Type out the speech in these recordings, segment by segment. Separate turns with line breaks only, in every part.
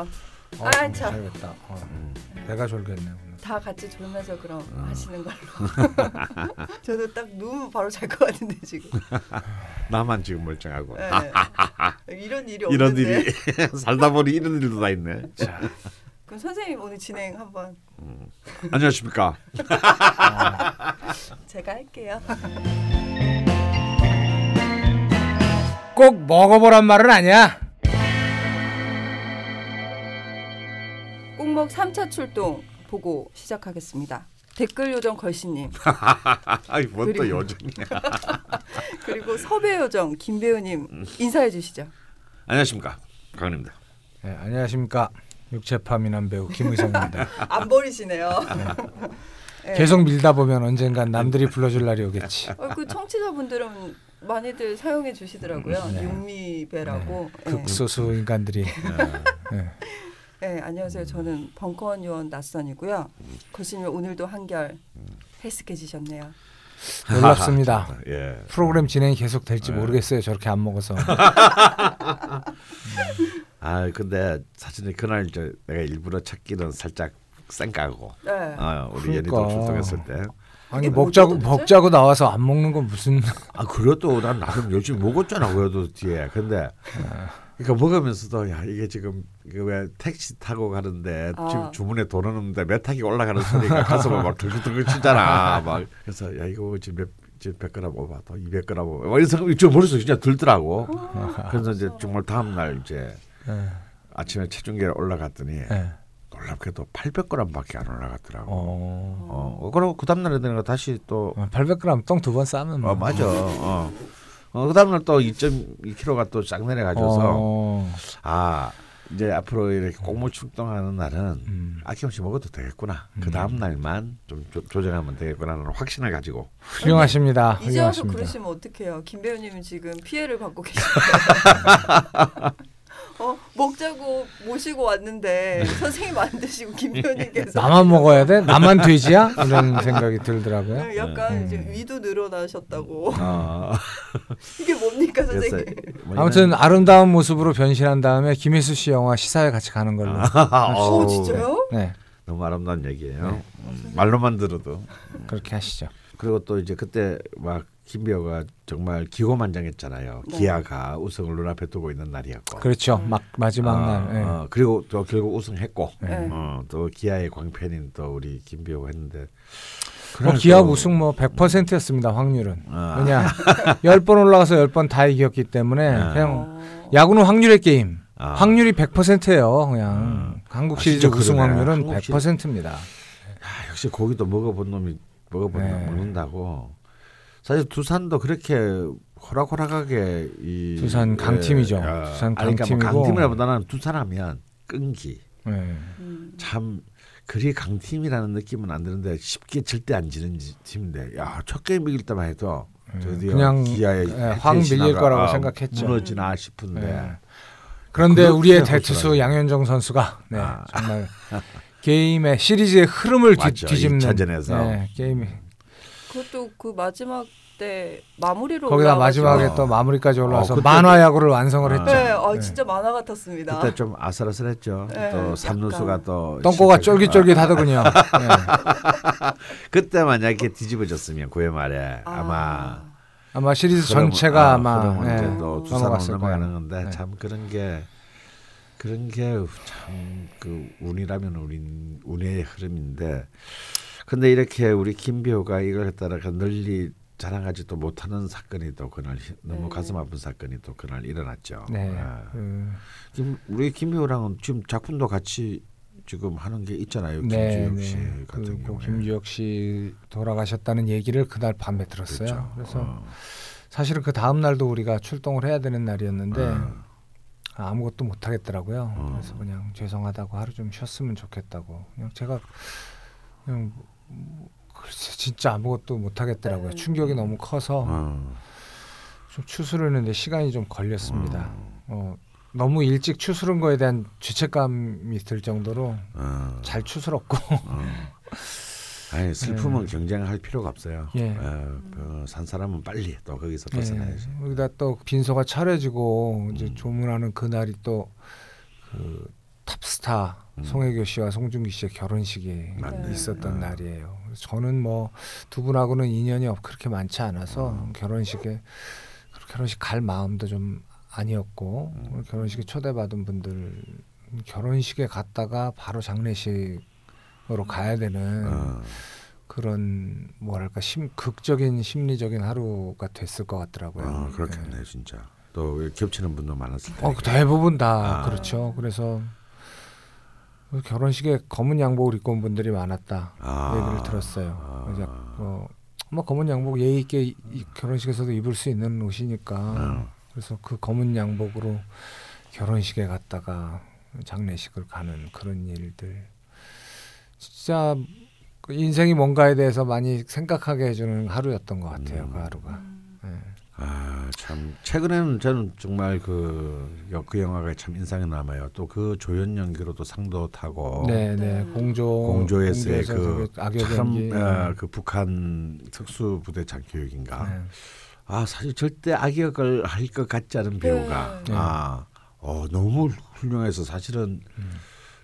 아이 참.
어,
아, 참.
잘겠다. 어, 배가 졸겠네 오늘.
다 같이 졸면서 그럼
어.
하시는 걸로. 저도 딱 누우면 바로 잘 것 같은데 지금.
나만 지금 멀쩡하고
네. 이런 일이
이런
없는데.
일이 살다 보니 이런 일도 다 있네. 자,
그럼 선생님 오늘 진행 한번
안녕하십니까?
제가 할게요.
꼭 먹어보란 말은 아니야.
꼭먹 3차 출동 보고 시작하겠습니다. 댓글 요정 걸신님
아이 뭔또
그리고-
요정이야.
그리고 섭외 요정 김배우님 인사해 주시죠.
안녕하십니까? 강은입니다.
네, 안녕하십니까. 육체파 미남 배우 김의성입니다.
안 버리시네요. 네.
계속 밀다 보면 언젠간 남들이 불러줄 날이 오겠지.
어, 그 청취자분들은 많이들 사용해 주시더라고요.
네.
육미배라고. 네.
극소수 인간들이. 네.
네, 안녕하세요. 저는 벙커원 요원 낯선이고요. 거시님 오늘도 한결 헬스케지셨네요.
놀랍습니다.
예.
프로그램 진행이 계속 될지
네.
모르겠어요. 저렇게 안 먹어서.
아 근데 사실 그날 저 내가 일부러 찾기는 살짝 쌩까고
네.
아, 우리
그러니까.
연희동 출동했을 때.
아니 먹자고? 먹자고 나와서 안 먹는 건 무슨
아 그래도 난 나름 열심히 먹었잖아 그래도 뒤에 근데 그러니까 먹으면서도 야 이게 지금 왜 택시 타고 가는데
아.
지금 주문에 돈 오는데 몇 타기 올라가는 소리가 가슴을 막 들긋들긋 치잖아 막 그래서 야 이거 지금 몇 지금 100g 오바 또 200g 오바 뭐 이런 생각이 저 머릿속에 진짜 들더라고 그래서 이제 정말 다음 날 이제
네.
아침에 체중계에 올라갔더니
네.
놀랍게도 800g밖에 안 올라갔더라고
어.
어 그러고 그 다음 날에 되는 다시 또
800g 똥 두 번 싸면 뭐.
어 맞아. 어. 어 그 다음 날 또 2.2kg가 또쫙 내려 가져서
어.
아 이제 앞으로 이렇게 공모 출동하는 날은
음.
아낌없이 먹어도 되겠구나. 그 다음 날만 좀 조, 조정하면 되겠구나라는 확신을 가지고.
훌륭하십니다.
이제 와서. 그러시면 어떡해요. 김 배우님은 지금 피해를 받고 계십니다. 어, 먹자고 모시고 왔는데 선생님 안 드시고 김 배우님께서
나만 먹어야 돼? 나만 돼지야? 이런 생각이 들더라고요.
네, 약간
음.
이제 위도 늘어나셨다고.
어.
이게 뭡니까 선생님?
아무튼 아름다운 모습으로 변신한 다음에 김혜수 씨 영화 시사회 같이 가는 걸로.
아,
오
어우,
진짜요?
네,
너무 아름다운 얘기예요. 음, 말로만 들어도.
그렇게 하시죠.
그리고 또 이제 그때 막 김비호가 정말 기고만장했잖아요.
네.
기아가 우승을 눈앞에 두고 있는 날이었고.
그렇죠. 막 마지막
어,
날. 예.
어, 그리고 또 결국 우승했고
네.
어, 또 기아의 광팬인 또 우리 김비호가 했는데
뭐
또-
우승 뭐 100%였습니다. 확률은.
아.
왜냐 10번 올라가서 10번 다 이겼기 때문에
아.
그냥
어,
야구는 확률의 게임.
아.
확률이 100%예요. 그냥 한국
아,
시리즈 우승
그러네.
확률은
한국 시리즈.
100%입니다.
아, 역시 고기도 먹어본 놈이 먹어본 놈
네.
먹는다고. 사실 두산도 그렇게 호락호락하게 이
두산 강팀이죠.
아,
두산
그러니까 뭐
강팀이고.
강팀이라보다는 두산하면 끈기
예.
음.
참 그리 강팀이라는 느낌은 안 드는데 쉽게 절대 안 지는 지- 팀인데 야첫 게임 이길 때만 해도 드디어
음, 그냥,
기아의
예, 확 밀릴 거라고
아,
생각했죠.
무너지나 싶은데
예. 그런데 우리의 대투수. 양현종 선수가 네,
아.
정말 게임의 시리즈의 흐름을 뒤,
맞죠.
뒤 집는
이차전에서.
네, 게임이
그것도 그 마지막 때 마무리로
거기다
올라와가지고-
마지막에
어.
또 마무리까지 올라와서
어, 그때-
만화 야구를 완성을
아.
했죠.
네, 아
네.
진짜 만화 같았습니다.
그때 좀 아슬아슬했죠.
네,
또 삼루수가
약간.
또
똥꼬가
실패-
쫄깃쫄깃하더군요. 네.
그때 만약에 뒤집어졌으면 9회 말에 아마
아마 시리즈 전체가
아,
아마
그러면
네,
이제 또 두산으로
넘어갔을
넘어가는
거예요.
건데
네.
참 그런 게 그런 게 참 그 운이라면 우린 운의 흐름인데 근데 이렇게 우리 김비호가 이걸 갖다가 널리 자랑하지도 못하는 사건이 또 그날 히- 너무
네.
가슴 아픈 사건이 또 그날 일어났죠.
네.
아.
그,
김, 우리 김비호랑은 지금 작품도 같이 지금 하는 게 있잖아요.
네,
김주혁 씨
네.
같은
그, 그
경우에.
김주혁 씨 돌아가셨다는 얘기를 그날 밤에 들었어요.
그렇죠.
그래서
어.
사실은 그 다음 날도 우리가 출동을 해야 되는 날이었는데
어.
아, 아무것도 못 하겠더라고요.
어.
그래서 그냥 죄송하다고 하루 좀 쉬었으면 좋겠다고. 그냥 제가 그냥 뭐, 글쎄 진짜 아무것도 못 하겠더라고요.
네.
충격이 너무 커서
어.
좀 추스르는데 는데 시간이 좀 걸렸습니다. 어, 너무 일찍 추스른 거에 대한 죄책감이 들 정도로
어.
잘 추스렀고
어. 아니 슬픔은 경쟁할 필요가 없어요.
예.
어, 그, 산 사람은 빨리 또 거기서
예,
벗어나야지.
여기다 또 빈소가 차려지고 이제
음.
조문하는 그날이 또그 탑스타
음.
송혜교 씨와 송중기 씨의 결혼식이
맞네.
있었던
아.
날이에요. 저는 뭐 두 분하고는 인연이 없- 그렇게 많지 않아서
음.
결혼식에 결혼식 갈 마음도 좀 아니었고
음.
결혼식에 초대받은 분들 결혼식에 갔다가 바로 장례식으로 가야 되는
어.
그런 뭐랄까 심, 극적인 심리적인 하루가 됐을 것 같더라고요.
아,
네.
그렇겠네 진짜. 또 겹치는 분도 많았을 텐데.
어, 그 대부분 다
아.
그렇죠. 그래서 그 결혼식에 검은 양복을 입고 온 분들이 많았다
아.
얘기를 들었어요.
아.
그래서 어, 뭐 검은 양복 예의 있게 이- 이 결혼식에서도 입을 수 있는 옷이니까
어.
그래서 그 검은 양복으로 결혼식에 갔다가 장례식을 가는 그런 일들 진짜 그 인생이 뭔가에 대해서 많이 생각하게 해주는 하루였던 것 같아요.
음.
그 하루가. 네.
아, 참 최근에는 저는 정말 그, 여- 그 영화가 참 인상에 남아요. 또 그 조연 연기로도 상도 타고
네, 네, 공조
공조에서의 그 참,
연기.
어, 그 북한 특수 부대 장 교육인가.
네.
아 사실 절대 악역을 할 것 같지 않은 배우가
네.
아 어, 너무 훌륭해서 사실은
음.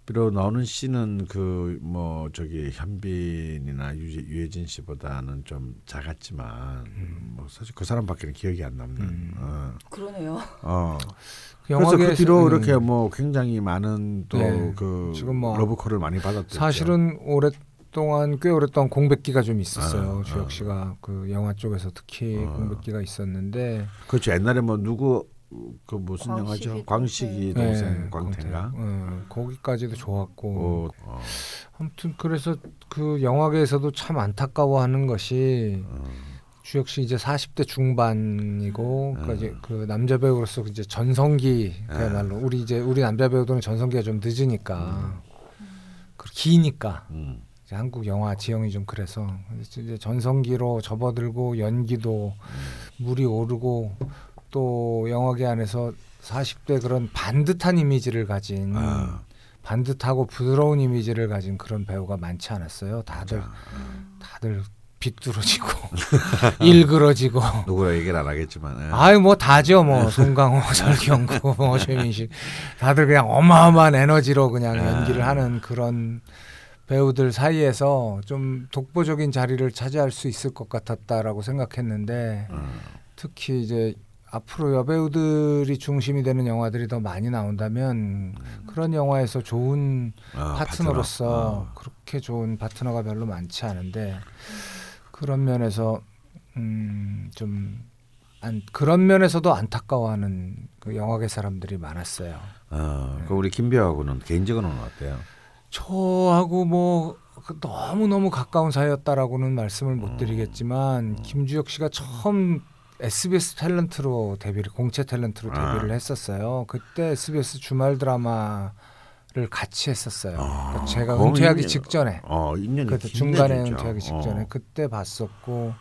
비록 나오는 씨는 그 뭐 저기 현빈이나 유, 유해진 씨보다는 좀 작았지만 뭐 사실 그 사람밖에는 기억이 안 남는.
음.
어.
그러네요.
어.
그
그래서 그 뒤로
음,
이렇게 뭐 굉장히 많은 또
네.
그
지금 뭐
러브콜을 많이 받았죠.
사실은 오랫동안 꽤 오랫동안 공백기가 좀 있었어요.
아,
주혁
아.
씨가 그 영화 쪽에서 특히
아.
공백기가 있었는데
그렇죠. 옛날에 뭐 누구 그 무슨
광식이
영화죠? 광식이
동생.
네,
광태인가?
어, 거기까지도 좋았고
어, 어,
아무튼 그래서 그 영화계에서도 참 안타까워하는 것이
어.
주혁 씨 이제 40대 중반이고 그러니까
음.
이제 그 남자 배우로서 이제 전성기 그야말로 우리 이제 우리 남자 배우들은 전성기가 좀 늦으니까 그 기니까
음.
이제 한국 영화 지형이 좀 그래서 이제 전성기로 접어들고 연기도 물이 오르고 또 영화계 안에서 40대 그런 반듯한 이미지를 가진
아,
반듯하고 부드러운 이미지를 가진 그런 배우가 많지 않았어요. 다들
자,
다들 비뚤어지고 일그러지고
누구라 얘기를 안 하겠지만. 예.
아유 뭐 다죠 뭐 송강호, 설경구, 뭐 최민식 다들 그냥 어마어마한 에너지로 그냥
아.
연기를 하는 그런 배우들 사이에서 좀 독보적인 자리를 차지할 수 있을 것 같았다라고 생각했는데
어.
특히 이제 앞으로 여배우들이 중심이 되는 영화들이 더 많이 나온다면 그런 영화에서 좋은
아,
파트너로서
파트너.
그렇게 좋은 파트너가 별로 많지 않은데 그런 면에서 음, 좀 안, 그런 면에서도 안타까워하는 그 영화계 사람들이 많았어요.
어, 어, 그 우리 김배우하고는 개인적으로는 어때요?
저하고 뭐 너무 너무 가까운 사이였다라고는 말씀을 못 드리겠지만 김주혁 씨가 처음 SBS 탤런트로 데뷔를 공채 탤런트로
아.
데뷔를 했었어요. 그때 SBS 주말 드라마를 같이 했었어요.
아,
그러니까 제가 은퇴하기
인연-
직전에
어, 인연이
그때 중간에
진짜.
은퇴하기 직전에
어.
그때 봤었고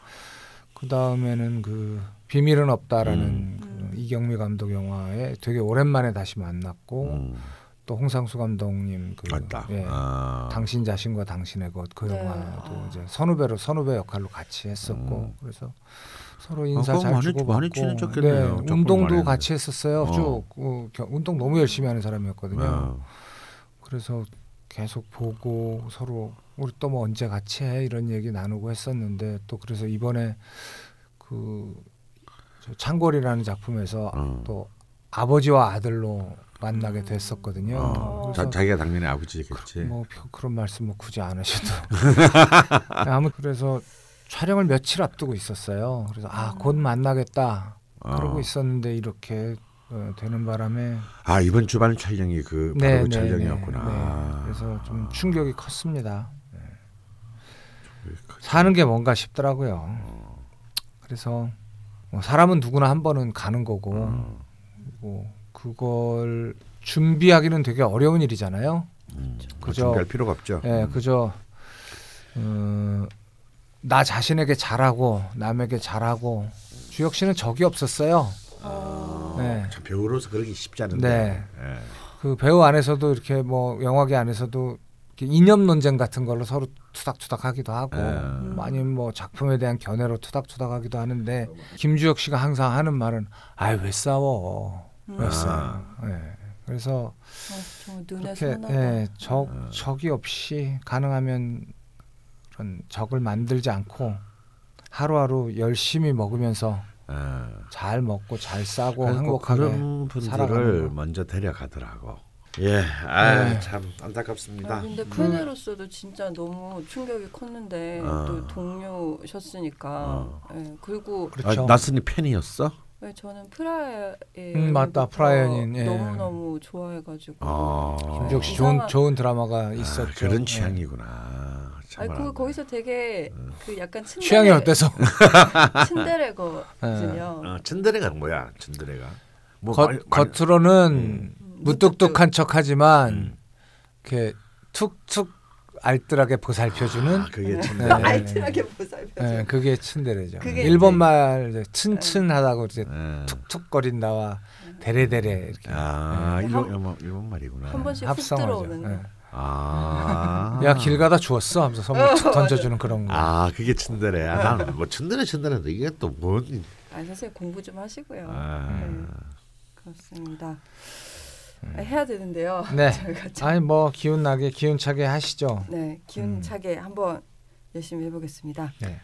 그 다음에는 그 비밀은 없다라는
음.
그 이경미 감독 영화에 되게 오랜만에 다시 만났고
음,
또 홍상수 감독님 그. 예,
아.
당신 자신과 당신의 것그
네.
영화도
아.
이제 선후배로 선후배 역할로 같이 했었고
음.
그래서 서로 인사
그거
잘
많이-
주고
많이
받고
친해졌겠네요.
네, 운동도. 같이 했었어요.
어.
쭉 어, 겨- 운동 너무 열심히 하는 사람이었거든요.
어.
그래서 계속 보고 서로 우리 또 뭐 언제 같이 해 이런 얘기 나누고 했었는데 또 그래서 이번에 그저 창궐이라는 작품에서
어.
또 아버지와 아들로 만나게 됐었거든요.
어. 자, 자기가 당연히 아버지겠지.
뭐 표- 그런 말씀 뭐 굳이 안 하셔도 아무 그래서 촬영을 며칠 앞두고 있었어요. 그래서 아 곧 만나겠다
어.
그러고 있었는데 이렇게 어, 되는 바람에
아 이번 주말 촬영이 그 바로 그 촬영이었구나.
네. 그래서 좀 충격이 컸습니다. 네. 사는 게 뭔가 싶더라고요. 그래서 뭐 사람은 누구나 한 번은 가는 거고
어.
뭐 그걸 준비하기는 되게 어려운 일이잖아요.
음, 뭐
그죠.
준비할 필요가 없죠.
예,
음.
그저 어, 나 자신에게 잘하고 남에게 잘하고 주혁 씨는 적이 없었어요.
아,
네.
참 배우로서 그러기 쉽지 않은데.
네.
예.
그 배우 안에서도 이렇게 뭐 영화계 안에서도 이렇게 이념 논쟁 같은 걸로 서로 투닥투닥 하기도 하고
음.
아니면 뭐 작품에 대한 견해로 투닥투닥 하기도 하는데 김주혁 씨가 항상 하는 말은 아이 왜 싸워 왜
음.
싸워 예. 그래서
어,
그렇게. 예, 적
어.
적이 없이 가능하면 그런 적을 만들지 않고 하루하루 열심히 먹으면서
어.
잘 먹고 잘 싸고
꼭
행복하게
그런
살아가는
분들을
거.
먼저 데려가더라고. 예, 아,
네.
참 안타깝습니다.
아, 근데 팬으로서도 진짜 너무 충격이 컸는데
어.
또 동료셨으니까
어.
예, 그리고
아,
그렇죠.
나선이 팬이었어?
네, 저는 프라의
음, 맞다. 프라이어님, 예.
너무 너무 좋아해가지고
아,
역시 좋은 좋은 드라마가
아,
있었죠.
그런
예.
취향이구나. 참
아니 그. 거기서 되게
음.
그 약간 츤데레
취향이 어때서?
츤데레거든요.
어, 츤데레가 뭐야? 츤데레가 뭐
겉,
많이- 많이-
겉으로는 무뚝뚝한 척하지만
음.
이렇게 툭툭 알뜰하게 보살펴주는
아, 그게
네.
츤데레.
알뜰하게 보살펴.
예, 그게 츤데레죠.
그게
일본
이제-
말 이제 튼튼하다고 이제
예.
툭툭거린다와 데레데레 이렇게
아,
네.
일본 일본, 말이구나.
한 번씩 훅. 들어오는
예.
아,
야 길 가다 주웠어 하면서 선물 툭 던져주는 그런 거.
아, 그게. 나는 뭐 츤데레 츤데레인데 이게 또 뭔?
아 선생님 공부 좀 하시고요.
아.
네, 그렇습니다. 아, 해야 되는데요.
네. 아니 뭐 기운 나게 기운 차게 하시죠.
네, 기운
음.
차게 한번 열심히 해보겠습니다.
네.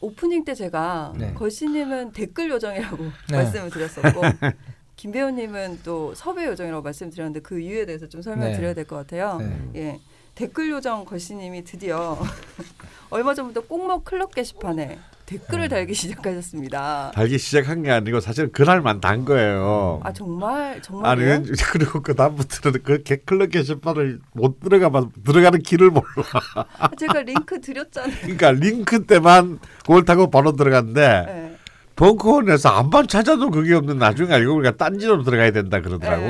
오프닝 때 제가
네.
걸씨님은 댓글 요정이라고
네.
말씀을 드렸었고 김 배우님은 또 섭외 요정이라고 말씀드렸는데 그 이유에 대해서 좀 설명을
네.
드려야 될 것 같아요.
네.
예, 댓글 요정 걸씨님이 드디어 얼마 전부터 꼭먹 클럽 게시판에 댓글을
네.
달기 시작하셨습니다.
달기 시작한 게 아니고 사실 그날만 단 거예요.
아 정말
아니
정말요?
그리고 그 다음부터는 그 개- 클럽 게시판을 못 들어가면 들어가는 길을 몰라.
제가 링크 드렸잖아요.
그러니까 링크 때만 그걸 타고 바로 들어갔는데
네.
벙커원에서 안만 찾아도 그게 없는 나중에 알고 보니까 딴지로 들어가야 된다 그러더라고.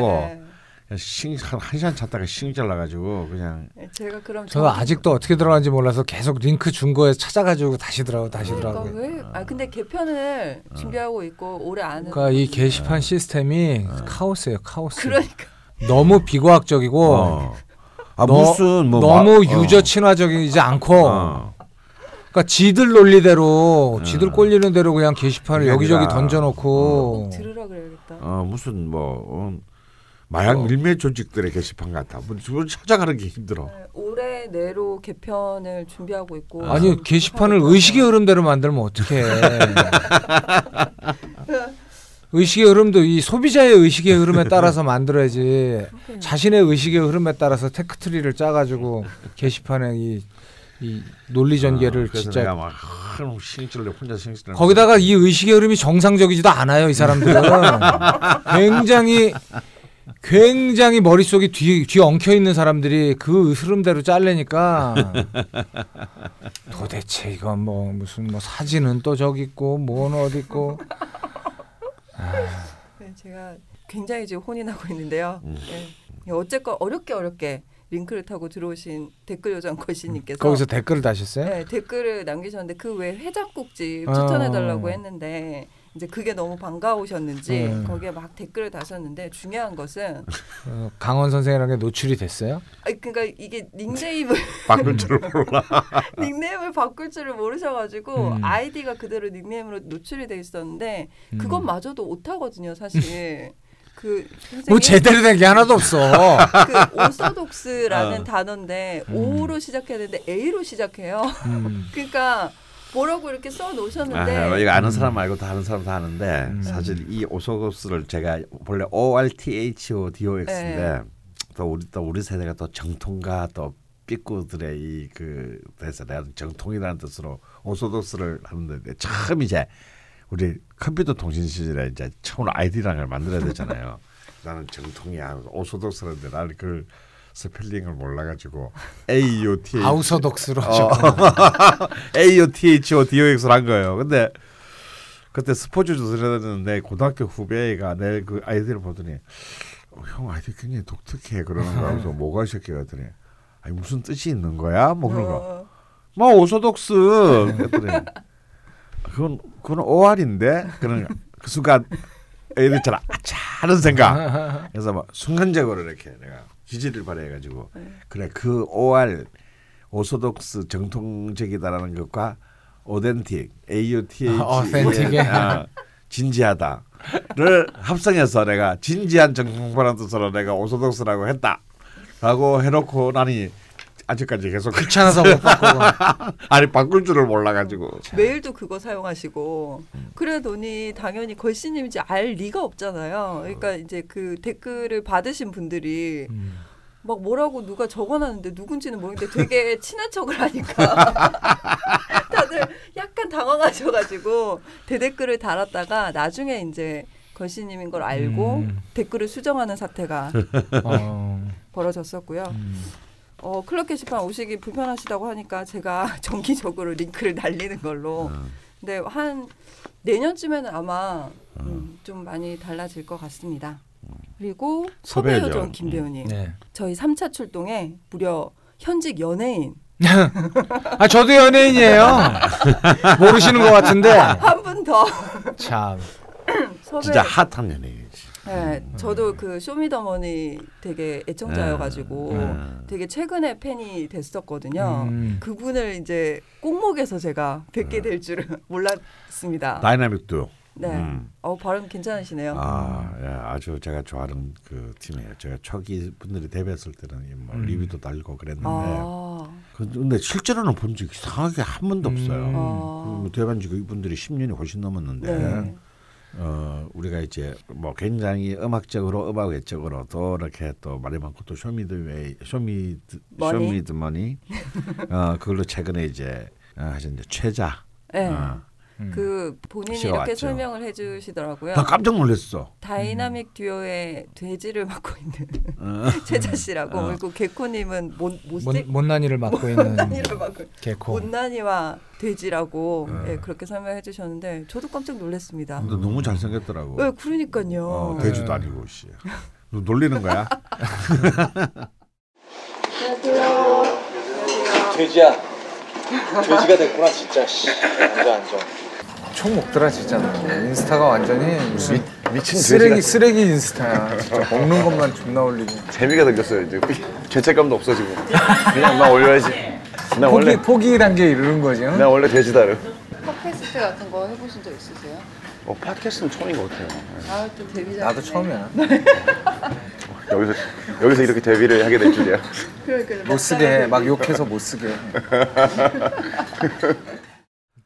네,
싱, 한, 한 시간 찾다가 싱 잘 나가지고 그냥
네. 제가 그럼 정기-
아직도 어떻게 들어가는지 몰라서 계속 링크 준 거에 찾아가지고 다시 들어가고 다시
그러니까
들어가고.
왜? 아 근데 개편을 준비하고 있고 올해 안은
그러니까 이 게시판 시스템이 카오스예요, 카오스.
그러니까
너무 비과학적이고
어. 아
너-
무슨 뭐
너무
마- 어.
유저 친화적이지 않고
어.
그러니까 지들 논리대로
어.
지들 꼴리는 대로 그냥 게시판을 여기저기 던져놓고
꼭 들으라 그래야겠다.
어 무슨 뭐 어, 마약
어.
밀매 조직들의 게시판 같아. 뭐 찾아가는 게 힘들어.
네, 올해 내로 개편을 준비하고 있고
아니
지금
게시판을
있잖아요.
의식의 흐름대로 만들면 어떡해 의식의 흐름도 이 소비자의 의식의 흐름에 따라서 만들어야지. 자신의 의식의 흐름에 따라서 테크트리를 짜가지고 게시판에 이, 이 논리 전개를
어, 그래서
진짜
내가 막큰 신기를 혼자 신기를
거기다가 이 의식의 흐름이 정상적이지도 않아요 이 사람들은 굉장히 굉장히 머릿속이 뒤, 뒤 엉켜 있는 사람들이 그 흐름대로 잘래니까 도대체 이건 뭐 무슨 뭐 사진은 또 저기 있고 뭐는 어디 있고
네, 제가 굉장히 지금 혼이 나고 있는데요.
음.
네. 어쨌건 어렵게 어렵게 링크를 타고 들어오신 댓글 요정 거시님께서
거기서 댓글을 다셨어요?
네, 댓글을 남기셨는데 그 외 해장국집
어.
추천해달라고 했는데 이제 그게 너무 반가우셨는지
음.
거기에 막 댓글을 다셨는데 중요한 것은
어, 강원 선생님에게 노출이 됐어요?
아니, 그러니까 이게 닉네임을
바꿀 줄 몰라.
닉네임을 바꿀 줄을 모르셔가지고
음.
아이디가 그대로 닉네임으로 노출이 돼 있었는데
음.
그것마저도 오타거든요 사실. 그 선생님
뭐 제대로 된 게 하나도 없어.
그 오소독스라는
어.
단어인데
음.
O로 시작해야 되는데 A로 시작해요.
음.
그러니까 뭐라고 이렇게 써 놓으셨는데
아, 이거 아는 사람 말고 다 아는 사람 다 아는데
음.
사실 이 오소고스를 제가 원래 O R T H O D O X인데
네.
또 우리 또 우리 세대가 또 정통가 또 삐꾸들의 이그 대해서 내가 정통이라는 뜻으로 오소독스를 하는데 처음 이제 우리 컴퓨터 통신 시절에 이제 처음으로 아이디라는 걸 만들어야 되잖아요. 나는 정통이야 orthodox라는데 나는 그 스펠링을 몰라가지고 A U T H
authodox로
어. A O T H O D O X를 한 거예요. 근데 그때 스포츠 조사를 했는데 고등학교 후배가 내 그 아이디를 보더니 어, 형 아이디 굉장히 독특해 그러는 거야. 그래서 뭐가 이렇게 했더니 아니 무슨 뜻이 있는 거야? 뭐 그런 거.
어,
뭐 오소독스 그랬더니 그건 그건 OR인데 그런 그 순간 애들처럼 아차 하는 생각. 그래서 막 순간적으로 이렇게 내가 기지를 발휘해가지고
네.
그래 그 OR 오소독스 정통적이다라는 것과 오덴틱 A U T H
아?
진지하다를 합성해서 내가 진지한 정통파라는 뜻으로 내가 오소독스라고 했다라고 해놓고 나니 아직까지 계속
귀찮아서 못 바꾸고.
아니 바꿀 줄을 몰라가지고
메일도 그거 사용하시고 그러더니 당연히 걸씨님인지 알 리가 없잖아요. 그러니까 이제 그 댓글을 받으신 분들이
음.
막 뭐라고 누가 적어놨는데 누군지는 모르는데 되게 친한 척을 하니까 다들 약간 당황하셔가지고 대댓글을 달았다가 나중에 이제 걸씨님인 걸 알고
음.
댓글을 수정하는 사태가
어.
벌어졌었고요.
음.
어, 클럽 게시판 오시기 불편하시다고 하니까 제가 정기적으로 링크를 날리는 걸로.
어.
근데 한 내년쯤에는 아마 음, 좀 많이 달라질 것 같습니다. 그리고
섭외죠.
섭외 요정 김 배우님.
네.
저희 3차 출동에 무려 현직 연예인
아 저도 연예인이에요. 모르시는 것 같은데
한 분 더
참.
섭외.
진짜 핫한 연예인이지.
네, 저도 그 쇼미더머니 되게 애청자여가지고
네.
되게 최근에 팬이 됐었거든요.
음.
그분을 이제 곡먹에서 제가 뵙게 될 줄은 몰랐습니다.
다이나믹 듀오.
네.
음.
어 발음 괜찮으시네요.
아, 예, 아주 제가 좋아하는 그 팀이에요. 제가 초기 분들이 데뷔했을 때는 이 뭐
음.
리뷰도 달고 그랬는데,
아,
그- 근데 실제로는 본 적 이상하게 한 번도
음.
없어요.
아.
그 데뷔한 지 이분들이 10년이 훨씬 넘었는데,
네.
어, 우리가 이제 뭐 굉장히 음악적으로 음악 외적으로 또 이렇게 또 말이 많고 또 쇼미더웨이
쇼미더머니.
쇼미더머니 어 그걸로 최근에 이제 어, 하신 이제 최자
네.
어,
음.
그 본인이 이렇게
왔죠.
설명을 해주시더라고요.
나 깜짝 놀랐어.
다이나믹 듀오의 돼지를 맡고 있는
어.
최자 씨라고
어.
그리고 개코님은 못
못,
못생
못난이를 맡고 있는 개코.
못난이와 돼지라고
어.
예, 그렇게 설명해 주셨는데 저도 깜짝 놀랐습니다.
근데 너무 잘생겼더라고.
네, 그러니까요.
어, 돼지도 아니고 씨. 너 놀리는 거야?
돼지야. 돼지가 됐구나 진짜. 씨. 앉아 앉아.
총 먹더라 진짜. 인스타가 완전히 무슨
미 친
쓰레기
돼지가
쓰레기 인스타야. 진짜 먹는 것만 존나 올리고.
재미가 생겼어요 이제 죄책감도 없어지고 그냥 나 올려야지 나
포기
원래
포기 단계에 이르는 거지. 응?
나 원래 돼지다 를
팟캐스트 같은 거 해보신 적 있으세요?
어 팟캐스트는 처음인 것 같아요
아또 데뷔자.
나도 처음이야.
여기서 여기서 이렇게 데뷔를 하게 될 줄이야
그러니까
못 쓰게 해. 막 욕해서 못 쓰게. 해.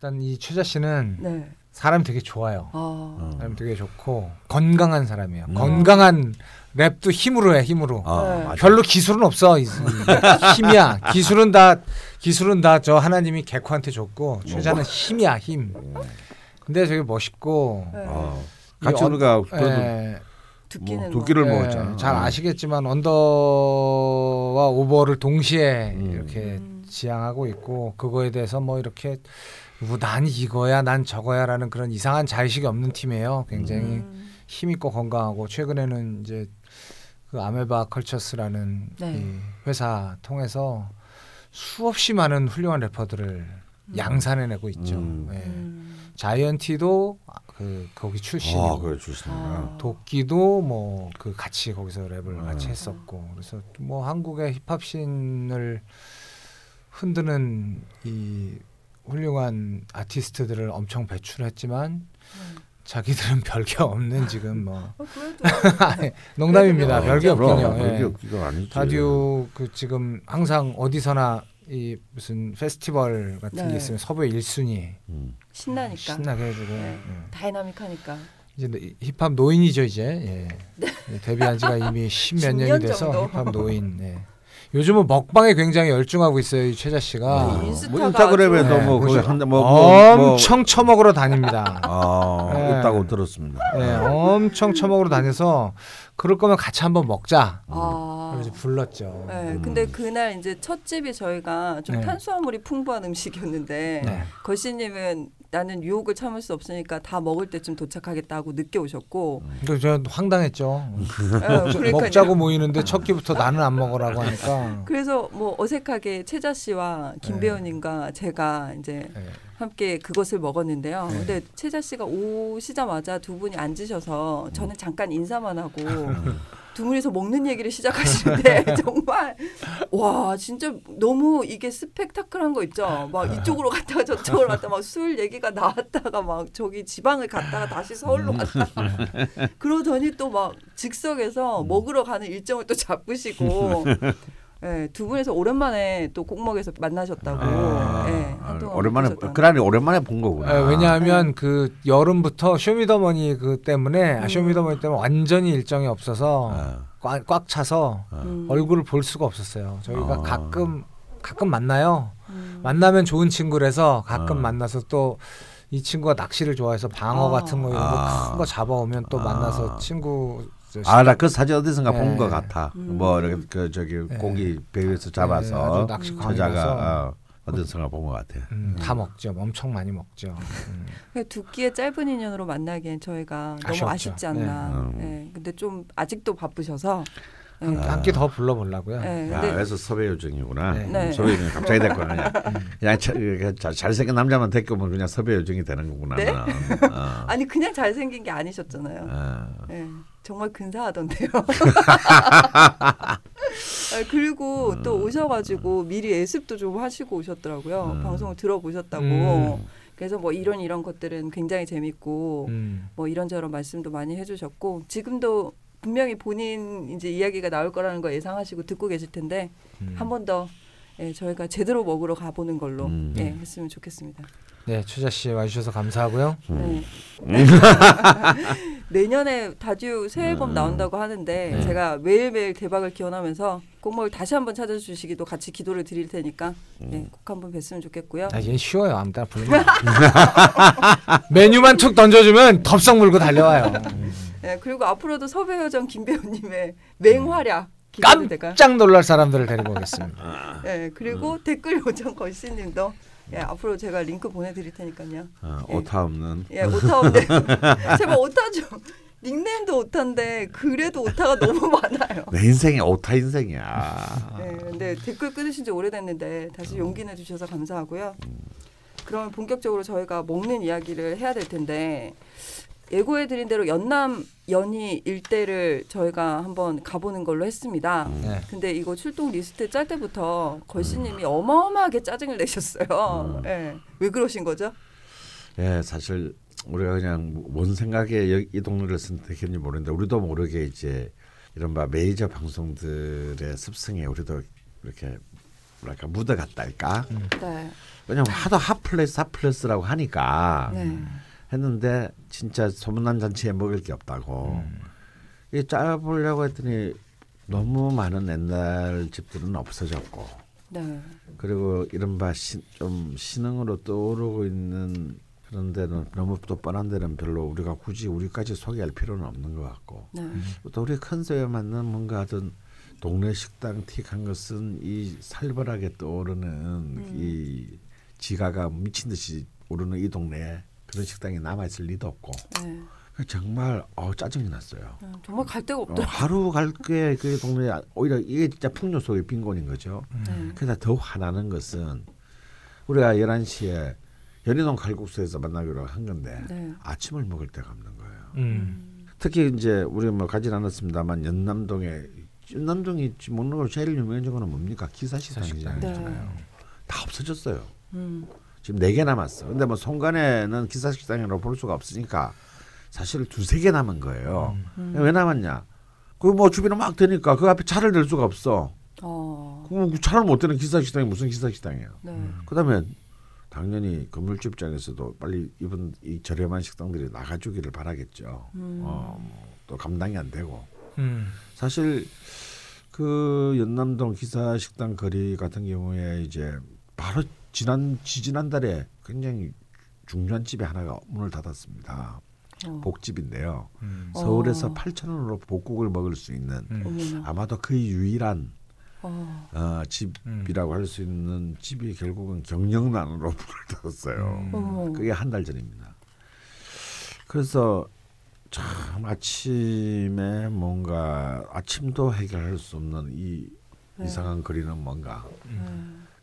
일단 이 최자 씨는
네.
사람이 되게 좋아요.
아.
사람이 되게 좋고 건강한 사람이에요.
음.
건강한 랩도 힘으로 해 힘으로.
아,
네.
별로 기술은 없어. 이- 이- 힘이야. 기술은 다 기술은 다 저 하나님이 개코한테 줬고 최자는 힘이야 힘. 근데 되게 멋있고
네.
어,
이
같이
언-
우리가 그래도
예,
두끼는
뭐
뭐.
도끼를
예,
먹었잖아.
잘 아시겠지만 언더와 오버를 동시에
음.
이렇게
음.
지향하고 있고 그거에 대해서 뭐 이렇게 뭐 난 이거야 난 저거야라는 그런 이상한 자의식이 없는 팀이에요. 굉장히
음.
힘 있고 건강하고 최근에는 이제 그 아메바 컬처스라는
네.
이 회사 통해서 수없이 많은 훌륭한 래퍼들을 양산해내고 있죠.
음.
예.
음.
자이언티도 그 거기 출신이고
아, 그래.
아.
도끼도 뭐 그 같이 거기서 랩을 같이
음.
했었고 그래서 뭐 한국의 힙합 씬을 흔드는 이 훌륭한 아티스트들을 엄청 배출했지만
네.
자기들은 별게 없는 지금 뭐
어,
아니, 농담입니다.
아,
별게
그럼,
없군요.
별게
예.
없기가 아니지.
다디오 그 지금 항상 어디서나 이 무슨 페스티벌 같은
네.
게 있으면 서부의 1순위
음.
신나니까.
신나게 해주고
네.
예.
다이나믹하니까.
이제 이- 힙합 노인이죠 이제 예. 예, 데뷔한 지가 이미 십몇 년이
10년
돼서
정도.
힙합 노인. 예. 요즘은 먹방에 굉장히 열중하고 있어요 이 최자 씨가.
네, 인스타가
뭐 인스타그램에도
아주-
뭐
네, 보시-
한뭐 뭐, 뭐,
엄청 처먹으러 다닙니다.
아,
네.
있다고 들었습니다.
예, 엄청 처먹으러 다녀서 그럴 거면 같이 한번 먹자.
아.
그래서 불렀죠.
네,
음.
근데 그날 이제 첫 집이 저희가 좀
네.
탄수화물이 풍부한 음식이었는데
네.
걸씨님은 나는 유혹을 참을 수 없으니까 다 먹을 때쯤 도착하겠다고 늦게 오셨고
근데 저 황당했죠.
네.
먹자고 모이는데 첫 끼부터 나는 안 먹으라고 하니까.
그래서 뭐 어색하게 채자 씨와
네.
김배우님과 제가 이제
네.
함께 그것을 먹었는데요.
네.
근데 채자 씨가 오시자마자 두 분이 앉으셔서 저는 잠깐 인사만 하고 두 분이서 먹는 얘기를 시작하시는데 정말 와 진짜 너무 이게 스펙타클한 거 있죠. 막 이쪽으로 갔다가 저쪽으로 갔다가 막 술 얘기가 나왔다가 막 저기 지방을 갔다가 다시 서울로 갔다가 그러더니 또 막 즉석에서 먹으러 가는 일정을 또 잡으시고 예, 두 분에서 오랜만에 또 곡먹에서 만나셨다고
아,
예, 못
오랜만에. 그날이 오랜만에 본 거구나.
예, 왜냐하면 그 여름부터 쇼미더머니 그 때문에
음.
아, 쇼미더머니 때문에 완전히 일정이 없어서
아,
꽉, 꽉 차서
음.
얼굴을 볼 수가 없었어요. 저희가
아.
가끔 가끔 만나요.
음.
만나면 좋은 친구라서 가끔
아.
만나서 또 이 친구가 낚시를 좋아해서 방어
아.
같은 거 이런
아.
거큰거 잡아오면 또
아.
만나서 친구 저
아, 나 그 사진 어디선가
네.
본것 같아.
음.
뭐 이렇게 그 저기 고기 배에서
네,
잡아서
음.
광이라서
저자가 어, 어디선가 본 것 같아.
음, 다 먹죠. 엄청 많이 먹죠. 음.
그두 끼의 짧은 인연으로 만나기엔 저희가 너무
아쉬웠죠.
아쉽지 않나.
네.
예, 근데 좀 아직도 바쁘셔서. 예.
한, 한끼 더 불러보려고요.
예,
야, 그래서 섭외 요정이구나.
네.
네.
섭외 요정이 갑자기 됐고 그냥 그냥 자- 그 자- 잘생긴 남자만 데리면 그냥 섭외 요정이 되는 거구나.
네?
어.
아니 그냥 잘생긴 게 아니셨잖아요.
어.
예, 정말 근사하던데요. 아, 그리고
음.
또 오셔가지고 미리 예습도 좀 하시고 오셨더라고요.
음.
방송을 들어보셨다고.
음.
그래서 뭐 이런 이런 것들은 굉장히 재밌고
음.
뭐 이런저런 말씀도 많이 해주셨고 지금도 분명히 본인 이제 이야기가 나올 거라는 거 예상하시고 듣고 계실 텐데
음.
한번 더 예, 저희가 제대로 먹으러 가보는 걸로
음.
예, 했으면 좋겠습니다.
네, 추자 씨 와주셔서 감사하고요.
음.
네. 내년에 다듀 새 앨범
음.
나온다고 하는데
네.
제가 매일매일 대박을 기원하면서 꼭뭘 다시 한번 찾아주시기도 같이 기도를 드릴 테니까 예, 꼭 한번 뵀으면 좋겠고요.
아, 얘는 쉬워요. 아무 때나 부르면. 메뉴만 툭 던져주면 덥석 물고 달려와요.
예, 그리고 앞으로도 섭외 요정 김 배우님의 맹활약?
깜짝 놀랄 사람들을 데리고 오겠습니다.
예, 그리고 댓글 요정 걸씨님도 예, 앞으로 제가 링크 보내드릴 테니까요.
어,
예.
오타 없는
예, 오타인데 제발 오타죠. 닉네임도 오타인데 그래도 오타가 너무 많아요.
내 인생이 오타 인생이야.
네, 근데 댓글 끊으신 지 오래됐는데 다시 용기 내주셔서 감사하고요. 그러면 본격적으로 저희가 먹는 이야기를 해야 될 텐데 예고해 드린 대로 연남 연희 일대를 저희가 한번 가보는 걸로 했습니다.
네.
근데 이거 출동 리스트 짤 때부터 걸씨님이 어마어마하게 짜증을 내셨어요. 예. 왜 그러신 거죠?
예, 사실 우리가 그냥 뭔 생각에 여- 이 동네를 선택했는지 모르는데 우리도 모르게 이제 이른바 메이저 방송들의 습성에 우리도 이렇게 뭐랄까 묻어갔달까.
네.
왜냐면 하도 hot place hot place라고 하니까
네.
했는데 진짜 소문난 잔치에 먹을 게 없다고. 이 짜보려고 했더니 너무 많은 옛날 집들은 없어졌고
네.
그리고 이른바 시, 좀 신흥으로 떠오르고 있는 그런 데는 너무 또 뻔한 데는 별로 우리가 굳이 우리까지 소개할 필요는 없는 것 같고
네.
또 우리 컨셉에 맞는 뭔가 어떤 동네 식당 틱한 것은 이 살벌하게 떠오르는 이 지가가 미친 듯이 오르는 이 동네에 그런 식당이 남아 있을 리도 없고
네.
정말 어 짜증이 났어요.
음, 정말 갈 데가
어,
없더라고요.
하루 갈게 그 동네 오히려 이게 진짜 풍요 속의 빈곤인 거죠.
네.
그래서 더 화나는 것은 우리가 11시에 연희동 칼국수에서 만나기로 한 건데
네.
아침을 먹을 데가 없는 거예요.
음.
특히 이제 우리 뭐 가진 않았습니다만 연남동에 연남동이 먹는 걸 제일 유명한 거는 뭡니까 기사 식당이잖아요.
네.
다 없어졌어요.
음.
지금 네 개 남았어. 근데 뭐 송간에는 기사식당이라고 볼 수가 없으니까 사실 두세 개 남은 거예요.
음.
왜 남았냐? 그 뭐 주변에 막 되니까 그 앞에 차를 댈 수가 없어.
어.
그 차를 못 대는 기사식당이 무슨 기사식당이에요?
네.
그다음에 당연히 건물주 입장에서도 빨리 이번 이 저렴한 식당들이 나가주기를 바라겠죠.
음.
어, 또 감당이 안 되고
음.
사실 그 연남동 기사식당 거리 같은 경우에 이제 바로 지난 지지난달에 굉장히 중요한 집이 하나가 문을 닫았습니다.
어.
복집인데요.
음.
서울에서
어.
8천 원으로 복국을 먹을 수 있는
음.
아마도 거의 유일한
어.
어, 집이라고 할 수 있는 집이 결국은 경영난으로 문을 닫았어요.
음.
그게 한 달 전입니다. 그래서 참 아침에 뭔가 아침도 해결할 수 없는 이
네.
이상한 거리는 뭔가.
음.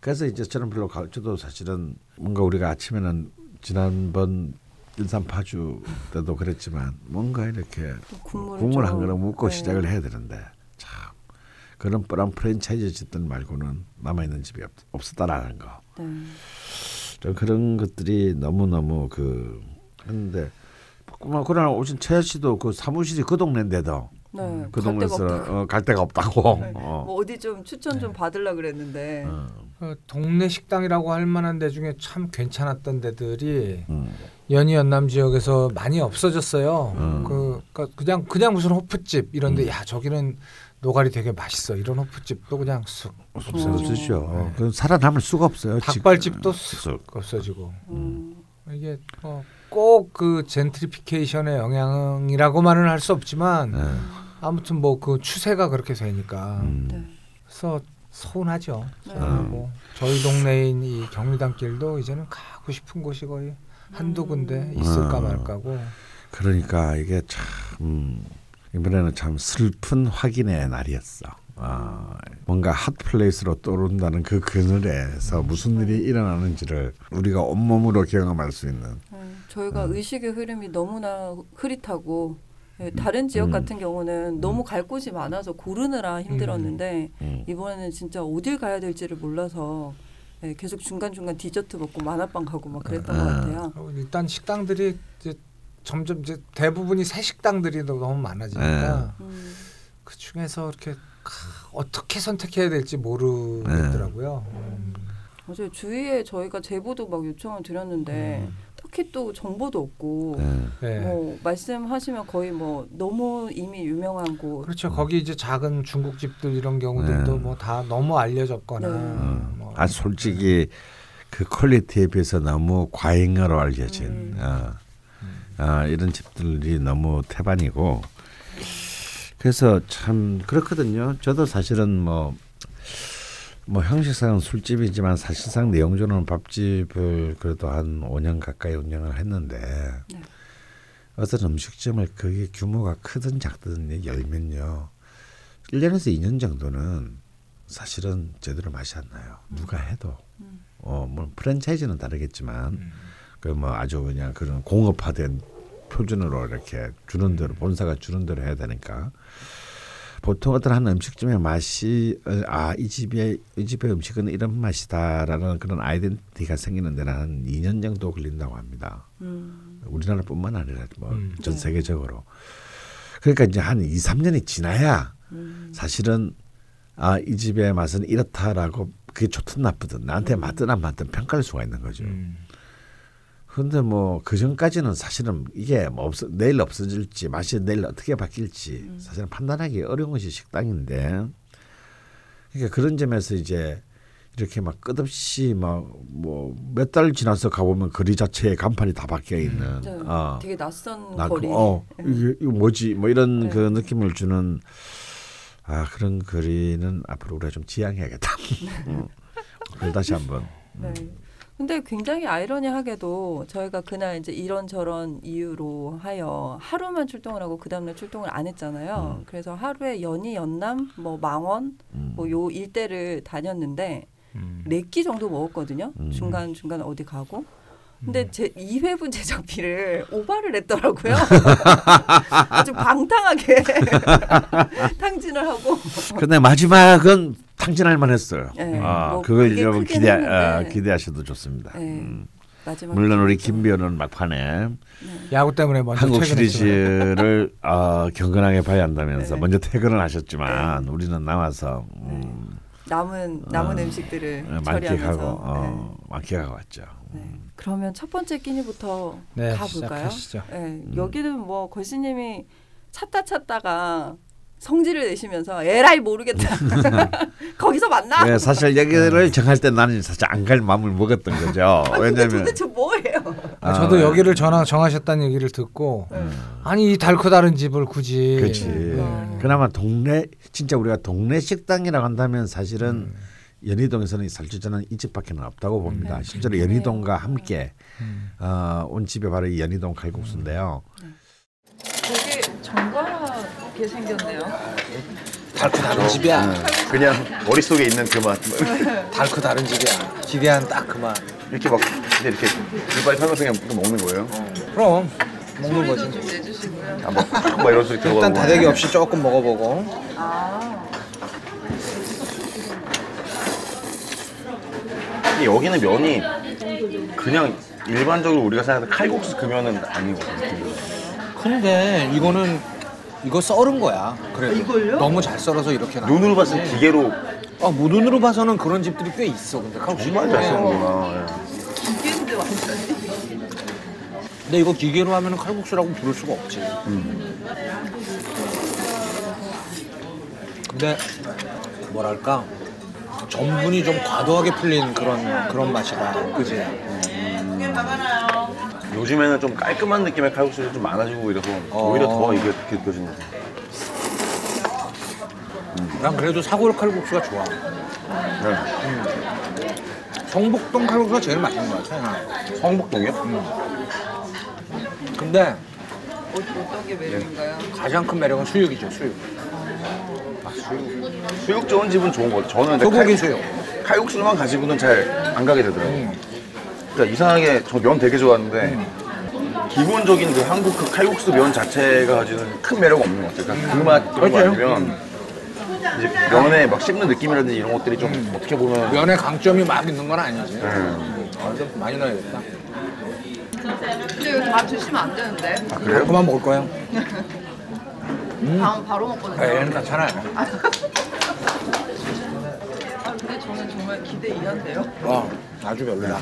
그래서 이제 저는 별로 가, 저도 사실은 뭔가 우리가 아침에는 지난번 일산 파주 때도 그랬지만 뭔가 이렇게
국물
한
좀-
그릇 묻고
네.
시작을 해야 되는데 참 그런 뻔한 프랜차이즈 짓들 말고는 남아 있는 집이 없, 없었다라는 거.
네.
좀 그런 것들이 너무 너무 그 했는데 뭐 그러나 오신 최 씨도 그 사무실이 그 동네인데도
네. 그갈 데가
동네에서
없다고.
어, 갈 데가 없다고.
네.
어.
뭐 어디 좀 추천 좀 받으려 그랬는데
어.
그 동네 식당이라고 할 만한 데 중에 참 괜찮았던 데들이
음.
연희 연남 지역에서 많이 없어졌어요.
음.
그 그러니까 그냥 그냥 무슨 호프집 이런데 야 저기는 노가리 되게 맛있어 이런 호프집도 그냥 쑥. 없어지고
없으시죠.
네.
그 살아남을 수가 없어요.
닭발집도
지-
쑥 없어지고
음.
이게 뭐꼭그 젠트리피케이션의 영향이라고만은 할 수 없지만
네.
아무튼 뭐 그 추세가 그렇게 되니까
음.
네.
그래서 서운하죠.
네.
서운하고 저희 동네인 이 경리단길도 이제는 가고 싶은 곳이 거의 한두 군데 있을까
음.
말까고
그러니까 이게 참 음, 이번에는 참 슬픈 확인의 날이었어. 아, 뭔가 hot place로 떠오른다는 그 그늘에서 무슨 일이 일어나는지를 우리가 온몸으로 경험할 수 있는
네. 저희가
음.
의식의 흐름이 너무나 흐릿하고 예, 다른 지역
음.
같은 경우는 너무 갈 곳이 많아서 고르느라 힘들었는데
음.
이번에는 진짜 어딜 가야 될지를 몰라서 예, 계속 중간 중간 디저트 먹고 만화방 가고 막 그랬던 것
아.
같아요.
그리고 일단 식당들이 이제 점점 이제 대부분이 새 식당들이 너무 많아지니까
음.
그 중에서 이렇게 가- 어떻게 선택해야 될지 모르겠더라고요. 음.
어제 주위에 저희가 제보도 막 요청을 드렸는데 딱히 또 정보도 없고
네.
네.
뭐 말씀하시면 거의 뭐 너무 이미 유명한 곳
그렇죠. 거기 이제 작은 중국집들 이런 경우들도
네.
뭐다 너무 알려졌거나
네.
음.
뭐
아 솔직히 그 퀄리티에 비해서 너무 과잉으로 알려진
음.
어, 아, 이런 집들이 너무 태반이고 그래서 참 그렇거든요. 저도 사실은 뭐. 뭐 형식상은 술집이지만 사실상 내용적으로는 밥집을 그래도 한 5년 가까이 운영을 했는데
네.
어떤 음식점을 그게 규모가 크든 작든 열면요 1년에서 2년 정도는 사실은 제대로 맛이 안 나요. 누가 해도
음.
어 뭐 프랜차이즈는 다르겠지만
음.
그뭐 아주 그냥 그런 공업화된 표준으로 이렇게 주는 대로 본사가 주는 대로 해야 되니까 보통 어떤 한 음식점의 맛이 아 이 집의 이 집의 음식은 이런 맛이다라는 그런 아이덴티티가 생기는 데는 한 2년 정도 걸린다고 합니다.
음.
우리나라뿐만 아니라 뭐
음.
전
네.
세계적으로. 그러니까 이제 한 2, 3년이 지나야
음.
사실은 아 이 집의 맛은 이렇다라고 그게 좋든 나쁘든 나한테 맞든 안 맞든 평가할 수가 있는 거죠.
음.
그런데 뭐 그 전까지는 사실은 이게 뭐 없어 내일 없어질지 맛이 내일 어떻게 바뀔지
음.
사실은 판단하기 어려운 것이 식당인데 그러니까 그런 점에서 이제 이렇게 막 끝없이 막 뭐 몇 달 지나서 가보면 거리 자체에 간판이 다 바뀌어 있는
네.
어.
되게 낯선
나
거리.
그, 어 이게 이거 뭐지 뭐 이런
네.
그 느낌을 주는 아 그런 거리는 앞으로 우리가 좀 지양해야겠다. 음. 그걸 다시 한번.
네. 근데 굉장히 아이러니하게도 저희가 그날 이제 이런저런 이유로 하여 하루만 출동을 하고 그 다음날 출동을 안 했잖아요.
음.
그래서 하루에 연희, 연남, 뭐 망원,
음.
뭐요 일대를 다녔는데
음.
네끼 정도 먹었거든요.
음.
중간 중간 어디 가고. 근데 제 2회분 제작비를 오바를 했더라고요. 아주 방탕하게 탕진을 하고.
근데 마지막은 탕진할 만했어요.
네,
아
뭐
그걸 여러분 기대. 아, 기대하셔도 좋습니다.
네,
음.
마지막
물론 우리 김비호는 막판에
야구 때문에 먼저
한국 시리즈를 어, 경건하게 봐야 한다면서
네.
먼저 퇴근을 하셨지만 우리는 남아서 음,
남은 남은
어,
음식들을
어. 만끽하고 어, 만끽하고 왔죠.
네. 네. 그러면 첫 번째 끼니부터
네,
가볼까요?
시작하시죠.
네,
음.
여기는 뭐 걸씨님이 찾다 찾다가 성질을 내시면서 에라이 모르겠다. 거기서 만나.
네, 사실 여기를 정할 때 나는 사실 안 갈 마음을 먹었던 거죠.
아,
왜냐면
도대체 뭐예요?
아, 저도
아,
여기를 전화 정하셨다는 얘기를 듣고
네.
아니 이 달코 다른 집을 굳이
그렇지.
네.
그나마 동네 진짜 우리가 동네 식당이라고 한다면 사실은
음.
연희동에서는 살주자는 이 집밖에는 없다고 봅니다.
네,
실제로 연희동과.
네.
함께
음.
어, 온 집이 바로 이 연희동 칼국수인데요.
되게 정갈 하게 생겼네요.
달코 다른 집이야. 그냥 머릿속에 있는 그 맛.
달코 다른 집이야. 기대한 딱 그 맛.
이렇게 막 이렇게 이빨 펴면서 그냥 먹는 거예요.
그럼 먹는 거지.
좀 내주시고요.
아, 막, 막 이런 소리 들어가고.
일단 다대기 없이 조금 먹어보고.
아,
근데 여기는 면이 그냥 일반적으로 우리가 생각하는 칼국수 그 면은 아니거든요.
근데 이거는 이거 썰은 거야. 그래.
이걸요?
너무 잘 썰어서 이렇게 나.
눈으로 봤을 때 기계로
아, 뭐 눈으로 봐서는 그런 집들이 꽤 있어. 근데 칼국수.
정말 잘 쓰는구나. 예.
기계인데 완전히.
근데 이거 기계로 하면 칼국수라고 부를 수가 없지. 근데 뭐랄까 전분이 좀 과도하게 풀린 그런 그런 맛이다. 그지?
요즘에는 좀 깔끔한 느낌의 칼국수가 좀 많아지고 이래서
어.
오히려 더 이게 느껴지는 것 같아요.
난 그래도 사골 칼국수가 좋아.
네.
성북동 칼국수가 제일 맛있는 것 같아. 난.
성북동이요?
근데
어, 어떤 게 매력인가요?
가장 큰 매력은 수육이죠. 수육.
아, 수육. 수육 좋은 집은 좋은 것 같아요. 저는 근데
소고기
칼-
수육.
칼국수만 가지고는 잘 안 가게 되더라고요. 그러니까 이상하게 저 면 되게 좋아하는데 기본적인 그 한국 그 칼국수 면 자체가 가지는 큰 매력 없는 것 같아요. 그러니까 그맛 이런 거
그렇죠.
아니면 이제 면에 막 씹는 느낌이라든지 이런 것들이 좀 어떻게 보면
면에 강점이 막 있는 건 아니지.
네.
아, 좀 많이 넣어야겠다.
근데 이거 다 드시면 안 되는데.
아, 그래요?
그만 먹을 거예요.
다음 바로 먹거든요.
아, 얘는 괜찮아요.
아, 근데 저는 정말 기대 이한데요.
어, 아주 별로다.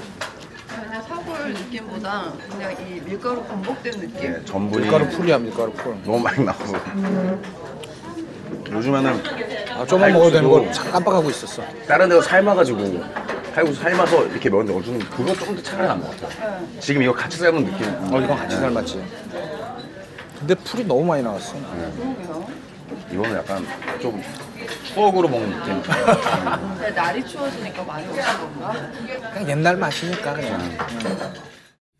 그냥 사골 느낌보다 그냥 이 밀가루 반복된 느낌?
예, 전분이
밀가루 풀이야, 밀가루 풀.
너무 많이 나오고 요즘에는
아, 조금만 먹어도 되는 걸 참 깜빡하고 있었어.
다른 데서 삶아가지고 칼국수 삶아서 이렇게 면 넣어주는 그거 조금 더 차라리 나은 것 같아요. 지금 이거 같이 삶은 느낌.
어, 이건 같이 삶았지. 근데 풀이 너무 많이 나왔어.
그러게요.
이거는 약간 좀 추억으로 먹는 느낌.
근데 날이 추워지니까 많이 오신 건가?
그냥 옛날 맛이니까 그냥.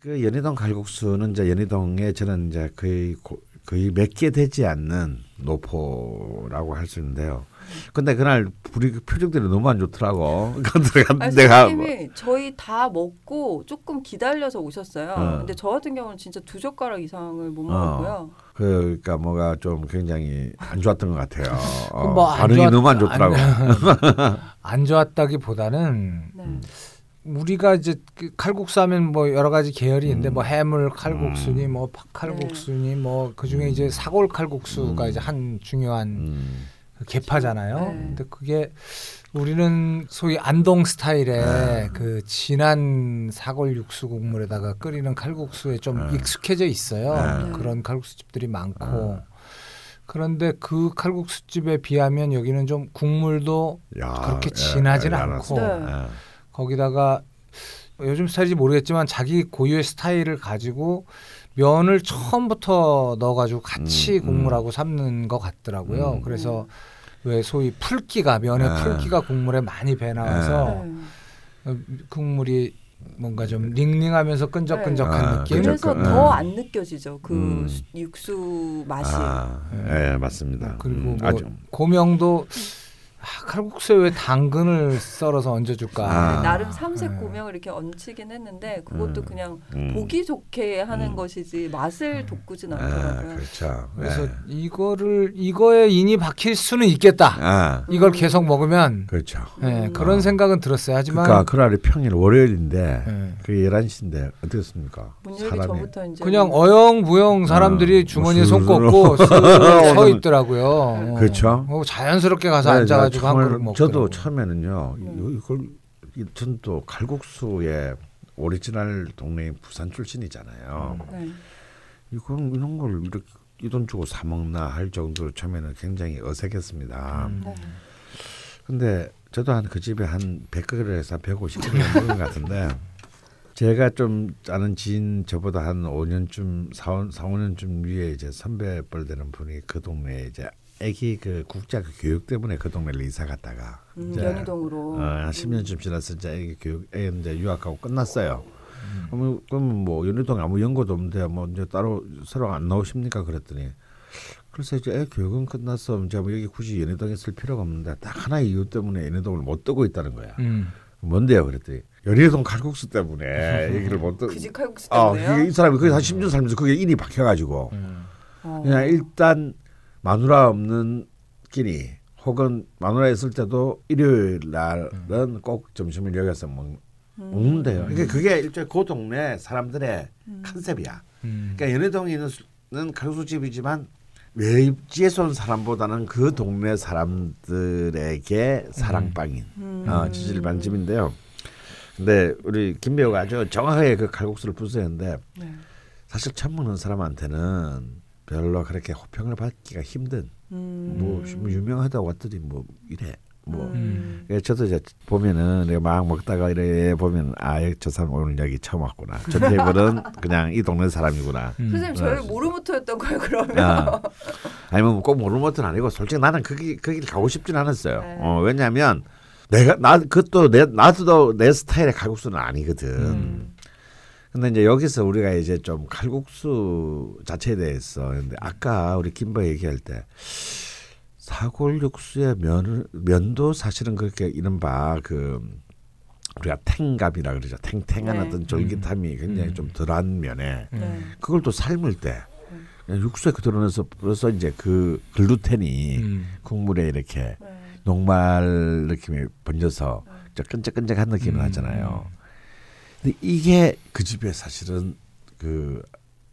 그 연희동 칼국수는 이제 연희동에 저는 이제 거의 고- 거의 몇 개 되지 않는 노포라고 할 수 있는데요. 근데 그날 우리 그 표정들이 너무 안 좋더라고. 그 들어갔는데 내가
선생님이 저희 다 먹고 조금 기다려서 오셨어요.
어.
근데 저 같은 경우는 진짜 두 젓가락 이상을 못 먹었고요.
그, 그러니까 뭐가 좀 굉장히 안 좋았던 것 같아요. 어,
뭐안
반응이
좋았-
너무 안 좋더라고.
안 좋았다기보다는
네.
우리가 이제 그 칼국수 하면 뭐 여러 가지 계열이 있는데 뭐 해물 칼국수니 뭐 팥칼국수니 뭐 그 중에 이제 사골 칼국수가 이제 한 중요한
음.
그 계파잖아요.
네.
근데 그게 우리는 소위 안동 스타일의
네.
그 진한 사골 육수 국물에다가 끓이는 칼국수에 좀
네.
익숙해져 있어요.
네.
그런 칼국수 집들이 많고. 그런데 그 칼국수 집에 비하면 여기는 좀 국물도
야,
그렇게
예,
진하진
예,
않고.
네.
예.
거기다가 요즘 스타일인지 모르겠지만 자기 고유의 스타일을 가지고 면을 처음부터 넣어가지고 같이
음, 음.
국물하고 삶는 것 같더라고요.
음.
그래서 왜 소위 풀기가 면의
네.
풀기가 국물에 많이 배 나와서
네.
어, 국물이 뭔가 좀 닝닝하면서 끈적끈적한
아,
느낌.
그죠.
그래서
그-
더
네.
안 느껴지죠. 그
음.
수- 육수 맛이.
아, 예, 맞습니다.
그리고
음,
뭐 고명도 아, 칼국수에 왜 당근을 썰어서 얹어줄까?
아.
나름 삼색
네.
고명을 이렇게 얹히긴 했는데 그것도
음.
그냥
음.
보기 좋게 하는
음.
것이지 맛을 돋구진
아,
않더라고요.
그렇죠.
그래서
예.
이거를 이거에 인이 박힐 수는 있겠다.
아,
이걸 계속 먹으면
그렇죠.
예, 그런 생각은 들었어요. 하지만
그러니까 그날이 평일 월요일인데
예.
그 11시인데 어떻습니까?
문 열기 전부터 이제
그냥
뭐
어영부영 사람들이
어,
주머니에
뭐
손. 꽂고 서 있더라고요. 어.
그렇죠.
어, 자연스럽게 가서
네,
앉아 가지고 한
처음에는-
그릇 먹고.
저도 처음에는요. 이- 이걸 전또 칼국수의 오리지널 동네인 부산 출신이잖아요.
네.
이건 이런 걸 이렇게 이 돈 주고 사 먹나 할 정도로 처음에는 굉장히 어색했습니다.
음.
네.
근데 저도 한 그 집에 한 100그릇에서 150그릇 먹은 것 같은데 제가 좀 아는 지인 저보다 한 5년쯤 4, 4 5년쯤 위에 이제 선배뻘 되는 분이 그 동네에 이제 아기 그 국자 그 교육 때문에 그 동네를 이사 갔다가
음, 연희동으로.
어, 한 10년쯤 지나서 이제 애기 교육 애 이제 유학하고 끝났어요. 그러면 그러면 뭐 연희동에 아무 연고도 없는데 뭐 이제 따로 새로 안 나오십니까 그랬더니 그래서 이제 애 교육은 끝났어 이제 뭐 여기 굳이 연희동에 쓸 필요가 없는데 딱 하나의 이유 때문에 연희동을 못 뜨고 있다는 거야.
음.
뭔데요 그랬더니 연희동 칼국수 때문에 얘기를 못 듣.
그집 칼국수
아,
때문에요.
그게 이 사람이 거기 한 10년 살면서 그게 인이 박혀가지고
음.
어.
그냥 일단 마누라 없는 끼니 혹은 마누라 있을 때도 일요일 날은 꼭 점심을 여기서 먹, 먹는데요. 그러니까 그게 일종의 그 동네 사람들의 컨셉이야.
음.
그러니까 연희동에 있는 칼국수집이지만 외지에서 온 사람보다는 그 동네 사람들에게 사랑방인
음.
어, 지질반집인데요. 근데 우리 김 배우가 아주 정확하게 그 칼국수를 분석했는데
네.
사실 처음 먹는 사람한테는 별로 그렇게 호평을 받기가 힘든
음.
뭐 유명하다고 왔더니 뭐 이래 뭐
음.
예, 저도 이제 보면은 내가 막 먹다가 이래 보면 아저 사람 오늘 여기 처음 왔구나 저 테이블은 그냥 이 동네 사람이구나
음.
선생님 저희 모르모토였던 거예요 그러면.
아, 아니면 꼭 것은 아니고 솔직히 나는 거기 거기를 가고 싶진 않았어요
네.
어, 왜냐하면 내가 나 그것도 내 나도 내 스타일의 칼국수는 아니거든
음.
근데 이제 여기서 우리가 이제 좀 칼국수 자체에 대해서 근데 아까 우리 김바 얘기할 때 사골 육수의 면을 면도 사실은 그렇게 이른바 그 우리가 탱감이라 그러죠. 탱탱한
네.
어떤 쫄깃함이 굉장히
음.
좀 덜한 면에
네.
그걸 또 삶을 때 그냥 육수에 그대로 넣어서 그래서 이제 그 글루텐이
음.
국물에 이렇게
네.
녹말 느낌이 번져서 저 끈적끈적한 느낌이
음.
나잖아요. 근데 이게 그 집의 사실은 그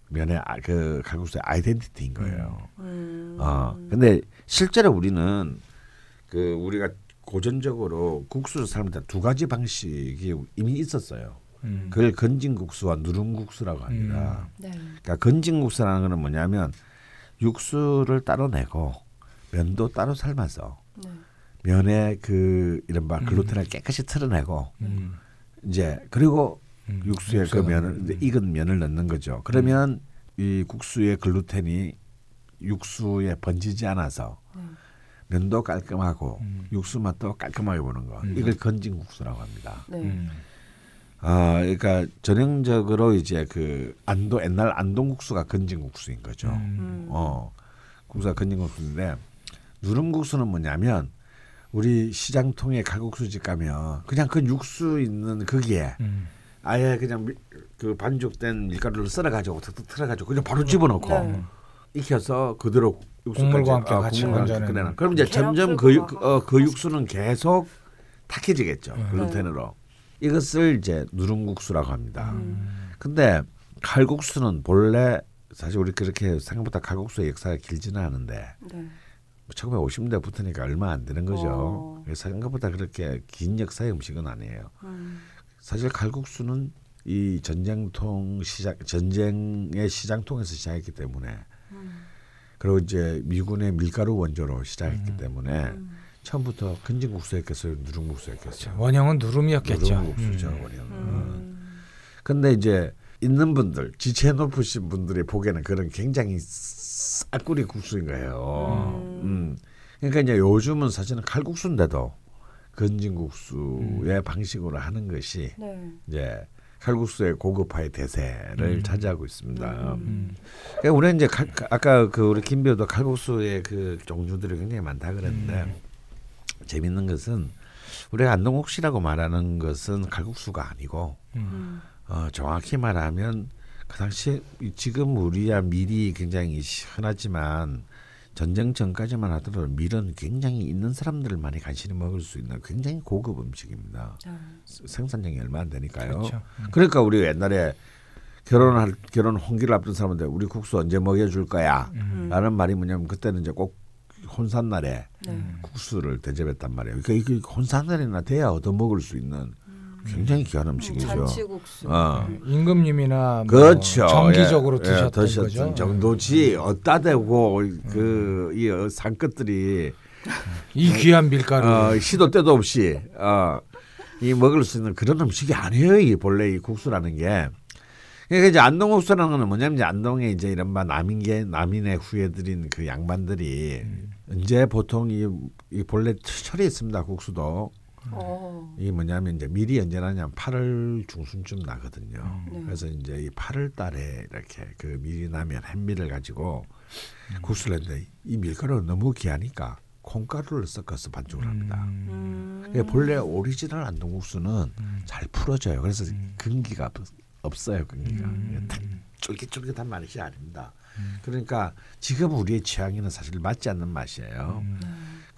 면의 아- 그 칼국수의 아이덴티티인 거예요.
음.
어. 근데 실제로 우리는 그 우리가 고전적으로 국수를 삶을 때두 가지 방식이 이미 있었어요.
음.
그걸 건진국수와 누룽국수라고 합니다.
네.
그러니까 건진국수라는 거는 뭐냐면 육수를 따로 내고 면도 따로 삶아서
네.
면에 그 이른바 글루텐을 깨끗이 털어내고
음.
이제 그리고
음.
육수에 그 면을
음.
익은 면을 넣는 거죠. 그러면 이 국수의 글루텐이 육수에 번지지 않아서
음.
면도 깔끔하고
음.
육수 맛도 깔끔하게 보는 거.
음.
이걸 건진 국수라고 합니다.
네.
음.
아, 그러니까 전형적으로 이제 그 안도 옛날 안동국수가 건진국수인 거죠.
음.
어, 국수가 건진국수인데 누룽국수는 뭐냐면 우리 시장통에 칼국수집 가면 그냥 그 육수 있는 거기에
음.
아예 그냥 미- 그 반죽된 밀가루를 썰어 가지고 툭툭 틀어 가지고 그냥 바로 집어넣고
네.
익혀서 그대로 육수까지
함께
어,
같이.
끓여놔. 그럼 이제
계란
점점 그, 육,
막
어, 그 육수는 계속 탁해지겠죠
네.
글루텐으로. 이것을 이제 누룽국수라고 합니다.
음.
근데 칼국수는 본래 사실 우리 그렇게 생각보다 칼국수의 역사가 길지는 않은데
네.
1950년대부터니까 얼마 안 되는 거죠.
어.
그래서 생각보다 그렇게 긴 역사의 음식은 아니에요.
음.
사실 칼국수는 이 전쟁통 시작 전쟁의 시장통에서 시작했기 때문에
음.
그리고 이제 미군의 밀가루 원조로 시작했기 때문에
음.
처음부터 건진국수였겠어요, 누룽국수였겠어요.
원형은 누름이었겠죠.
누룽국수죠,
음.
원형은.
음.
근데 이제 있는 분들 지체 높으신 분들이 보기에는 그런 굉장히 싸구리 국수인 거예요.
음.
음. 그러니까 이제 요즘은 사실은 칼국수인데도 건진국수의 방식으로 하는 것이
네.
이제 칼국수의 고급화의 대세를
음.
차지하고 있습니다.
음.
그러니까 우리는 이제 칼- 아까 그 우리 김배우도 칼국수의 그 종류들이 굉장히 많다 그랬는데
음.
재밌는 것은 우리가 안동국시라고 말하는 것은 칼국수가 아니고
음.
어, 정확히 말하면 그 당시에 이- 지금 우리야 밀이 굉장히 흔하지만 전쟁 전까지만 하더라도 밀은 굉장히 있는 사람들만이 간신히 먹을 수 있는 굉장히 고급 음식입니다.
자.
생산량이 얼마 안 되니까요.
그렇죠. 음.
그러니까 우리 옛날에 결혼할 결혼 홍기를 앞둔 사람한테 우리 국수 언제 먹여줄 거야?
음.
라는 말이 뭐냐면 그때는 이제 꼭 혼산 날에
네.
국수를 대접했단 말이에요. 그러니까 이게 혼산 날이나 돼야 얻어 먹을 수 있는 굉장히 귀한 음식이죠.
잔치국수.
어.
임금님이나 뭐
그렇죠.
정기적으로
예,
드셨던
예, 드셨던
거죠.
정도지 어따 대고 그이 상끝들이
이 귀한 밀가루.
어, 시도 때도 없이 어, 이 먹을 수 있는 그런 음식이 아니에요. 이 본래 이 국수라는 게. 그러니까 이제 안동국수라는 거는 뭐냐면 이제 안동에 이제 이른바 남인계 남인의 후예들인 그 양반들이 이제 보통 이, 이 본래 철이 있습니다. 국수도
어.
이게 뭐냐면 이제 밀이 언제 나냐면 8월 중순쯤 나거든요.
네.
그래서 이제 이 8월 달에 이렇게 그 밀이 나면 햇밀을 가지고 국수를 했는데 이 밀가루는 너무 귀하니까 콩가루를 섞어서 반죽을 합니다.
음.
그러니까 본래 오리지널 안동국수는
음.
잘 풀어져요. 그래서
음.
근기가 없- 없어요. 근기가
음.
탁 쫄깃쫄깃한 맛이 아닙니다. 그러니까 지금 우리의 취향에는 사실 맞지 않는 맛이에요.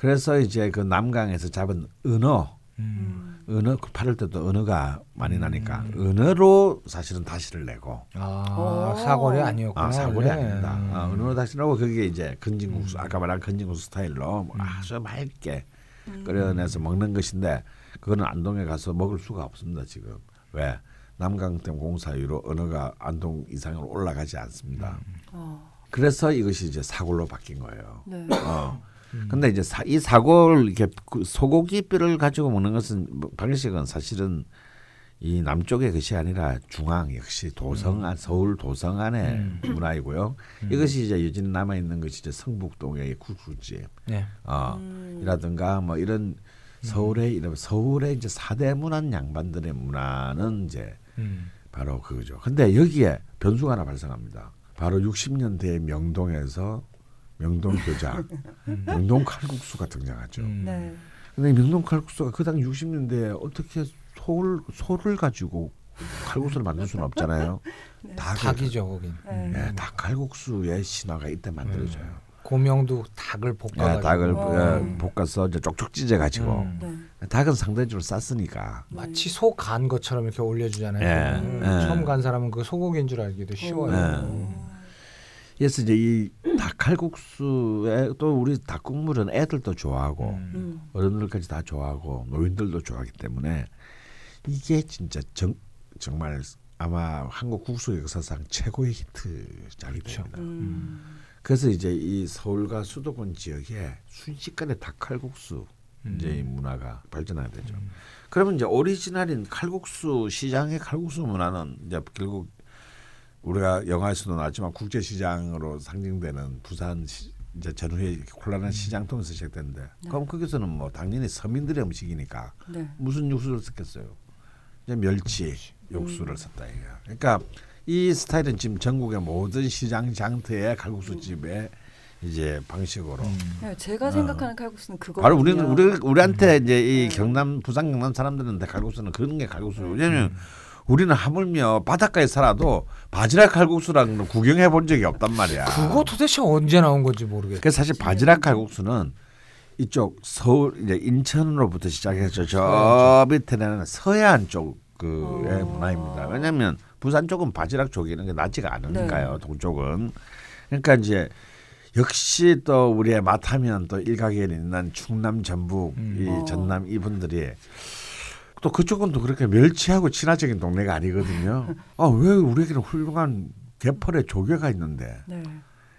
음.
그래서 이제 그 남강에서 잡은 은어,
음.
은어 그 팔을 때도 은어가 많이 나니까 은어로 사실은 다시를 내고
아
오.
사골이 아니었구나.
아, 사골이
원래.
아닙니다.
음.
아, 은어로 다시 나고 그게 이제 건진국수 아까 말한 건진국수 스타일로 뭐 아주 맑게 끓여내서 먹는 것인데 그거는 안동에 가서 먹을 수가 없습니다 지금 왜 남강댐 공사 이후로 은어가 안동 이상으로 올라가지 않습니다.
어.
그래서 이것이 이제 사골로 바뀐 거예요.
네.
어. 근데 이제 사, 이 사골 이렇게 그 소고기 뼈를 가지고 먹는 것은 뭐 방식은 사실은 이 남쪽의 것이 아니라 중앙 역시 도성안 서울 도성 안의 문화이고요. 이것이 이제 여전히 남아 있는 것이 이제 성북동의 국수집
네.
어
음.
이라든가 뭐 이런 서울의 이런 서울의 이제 사대 문화 양반들의 문화는 이제
음.
바로 그거죠. 근데 여기에 변수가 하나 발생합니다. 바로 60년대 명동에서 명동 교자, 명동 칼국수가 등장하죠.
음.
네.
근데 명동 칼국수가 그 당 60년대에 어떻게 소를 소를 가지고 칼국수를 만들 수는 없잖아요. 다 그-
닭이 죠 거긴.
네.
예, 닭 칼국수의 신화가 이때 만들어져요.
고명도 닭을
예,
볶아가지고.
닭을
어.
예, 볶아서 이제 쪽쪽 찢어 가지고
음.
네.
닭은 상대적으로 쌌으니까
마치 소 간 것처럼 이렇게 올려주잖아요.
예,
음,
예.
처음 간 사람은 그 소고기인 줄 알기도 쉬워요.
예. 그래서 이제 이 닭칼국수에 또 우리 닭국물은 애들도 좋아하고
음.
음.
어른들까지 다 좋아하고 노인들도 좋아하기 때문에 이게 진짜 정, 정말 아마 한국 국수 역사상 최고의
그렇죠.
됩니다.
음.
그래서 이제 이 서울과 수도권 지역에 순식간에 닭칼국수 이제 이 문화가 발전하게 되죠. 그러면 이제 오리지널인 칼국수 시장의 칼국수 문화는 이제 결국 우리가 영화에서도 나왔지만 국제 시장으로 상징되는 부산 시, 이제 전후에 혼란한 시장 통해서 시작됐는데 그럼 거기서는 뭐 당연히 서민들의 음식이니까
네.
무슨 육수를 썼겠어요? 이제 멸치 육수를 썼다 이거야. 그러니까 이 스타일은 지금 전국의 모든 시장 장터의 칼국수 집의 이제 방식으로
네, 제가 생각하는 칼국수는 그거.
어. 바로 우리는 우리 우리한테 이제 이 경남 부산 경남 사람들은 다 칼국수는 그런 게 칼국수. 왜냐면 우리는 하물며 바닷가에 살아도 바지락 칼국수라는 걸 구경해 본 적이 없단 말이야.
그거 도대체 언제 나온 건지 모르겠어요.
그래서 사실 바지락 칼국수는 이쪽 서울 이제 인천으로부터 시작해서 저 밑에는 서해안 쪽 그의 문화입니다. 왜냐하면 부산 쪽은 바지락 조기는 게 낫지가 않으니까요. 동쪽은 그러니까 이제 역시 또 우리의 맛하면 또 일각에 있는 충남 전북 이
어.
전남 이분들이 또 그쪽은 또 그렇게 멸치하고 친화적인 동네가 아니거든요. 아 왜 우리에게는 훌륭한 개펄의 조개가 있는데
네.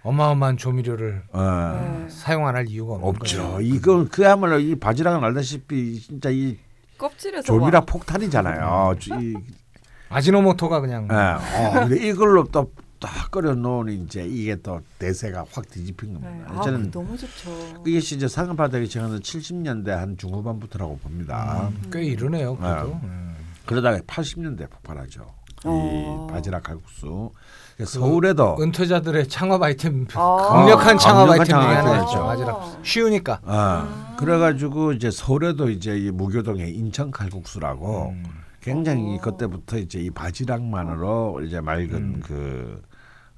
어마어마한 조미료를
어.
네.
사용 안 할 이유가
없죠. 이건 그야말로 이 바지락은 알다시피 진짜 이
껍질에서
조미락
와.
폭탄이잖아요. 이,
아지노모토가 그냥
예. 어, 근데 이걸로 또 딱 끓여 놓으니 이제 이게 또 대세가 확 뒤집힌
네.
겁니다.
아,
저는
너무 좋죠.
이게 이제 받기 전에는 70년대 한 중후반부터라고 봅니다.
음, 꽤 이르네요. 그래도. 음.
그러다가 80년대 폭발하죠.
어.
이 바지락 칼국수. 그러니까 서울에도
은퇴자들의 창업 아이템
아.
강력한 창업
강력한
아이템 중에
창업. 아이템이죠.
바지락 쉬우니까.
아, 그래가지고 이제 서울에도 이제 이 무교동에 인천 칼국수라고
음.
굉장히
어.
그때부터 이제 이 바지락만으로 이제 맑은 그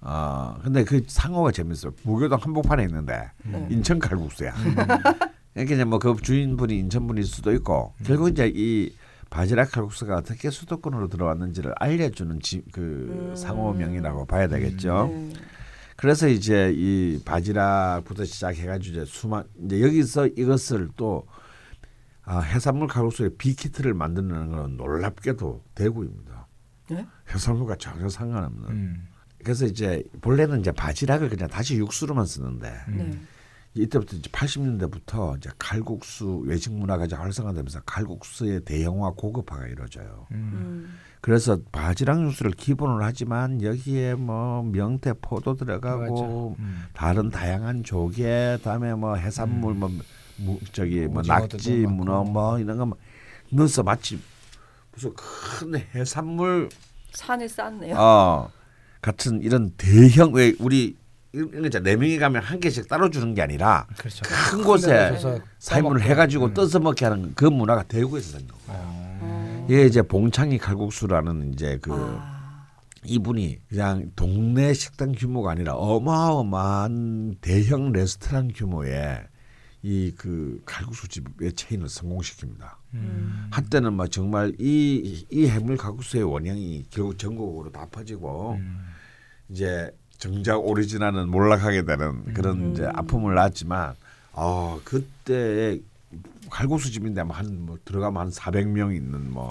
어, 근데 그 상호가 재밌어요. 무교동 한복판에 있는데
네.
인천 칼국수야. 그러니까 이제 뭐 그 주인분이 인천분일 수도 있고 결국 이제 이 바지락 칼국수가 어떻게 수도권으로 들어왔는지를 알려주는 지, 그
음.
상호명이라고 봐야 되겠죠.
네.
그래서 이제 이 바지락부터 시작해가지고 이제 수만 이제 여기서 이것을 또 아, 해산물 칼국수의 빅히트를 만드는 건 놀랍게도 대구입니다.
네?
해산물과 전혀 상관없는.
음.
그래서 이제 본래는 이제 바지락을 그냥 다시 육수로만 쓰는데
네.
이때부터 이제 80년대부터 이제 칼국수 외식 문화가 이제 활성화되면서 칼국수의 대형화 고급화가 이루어져요.
음.
그래서 바지락 육수를 기본으로 하지만 여기에 뭐 명태 포도 들어가고
음.
다른 다양한 조개 다음에 뭐 해산물 뭐 무, 저기 뭐 낙지
많고.
문어 뭐 이런 거 넣어서 마치 무슨 큰 해산물
산을 쌓네요.
어 같은 이런 대형 왜 우리 이런 거네 명이 가면 한 개씩 따로 주는 게 아니라
그렇죠.
큰 곳에
떠먹고.
해가지고
음.
떠서 먹게 하는 그 문화가 대구에서 생긴 거예요.
어.
이게 이제 봉창이 칼국수라는 이제 그
아.
이분이 그냥 동네 식당 규모가 아니라 어마어마한 대형 레스토랑 규모의 이 그 칼국수 집의 체인을 성공시킵니다.
음.
한때는 막 정말 이, 이 해물 칼국수의 원형이 결국 전국으로 다 퍼지고
음.
이제 정작 오리지널은 몰락하게 되는 그런 이제 아픔을 낳았지만 어 그때 칼국수 집인데 한뭐 들어가면 한 400명 있는 뭐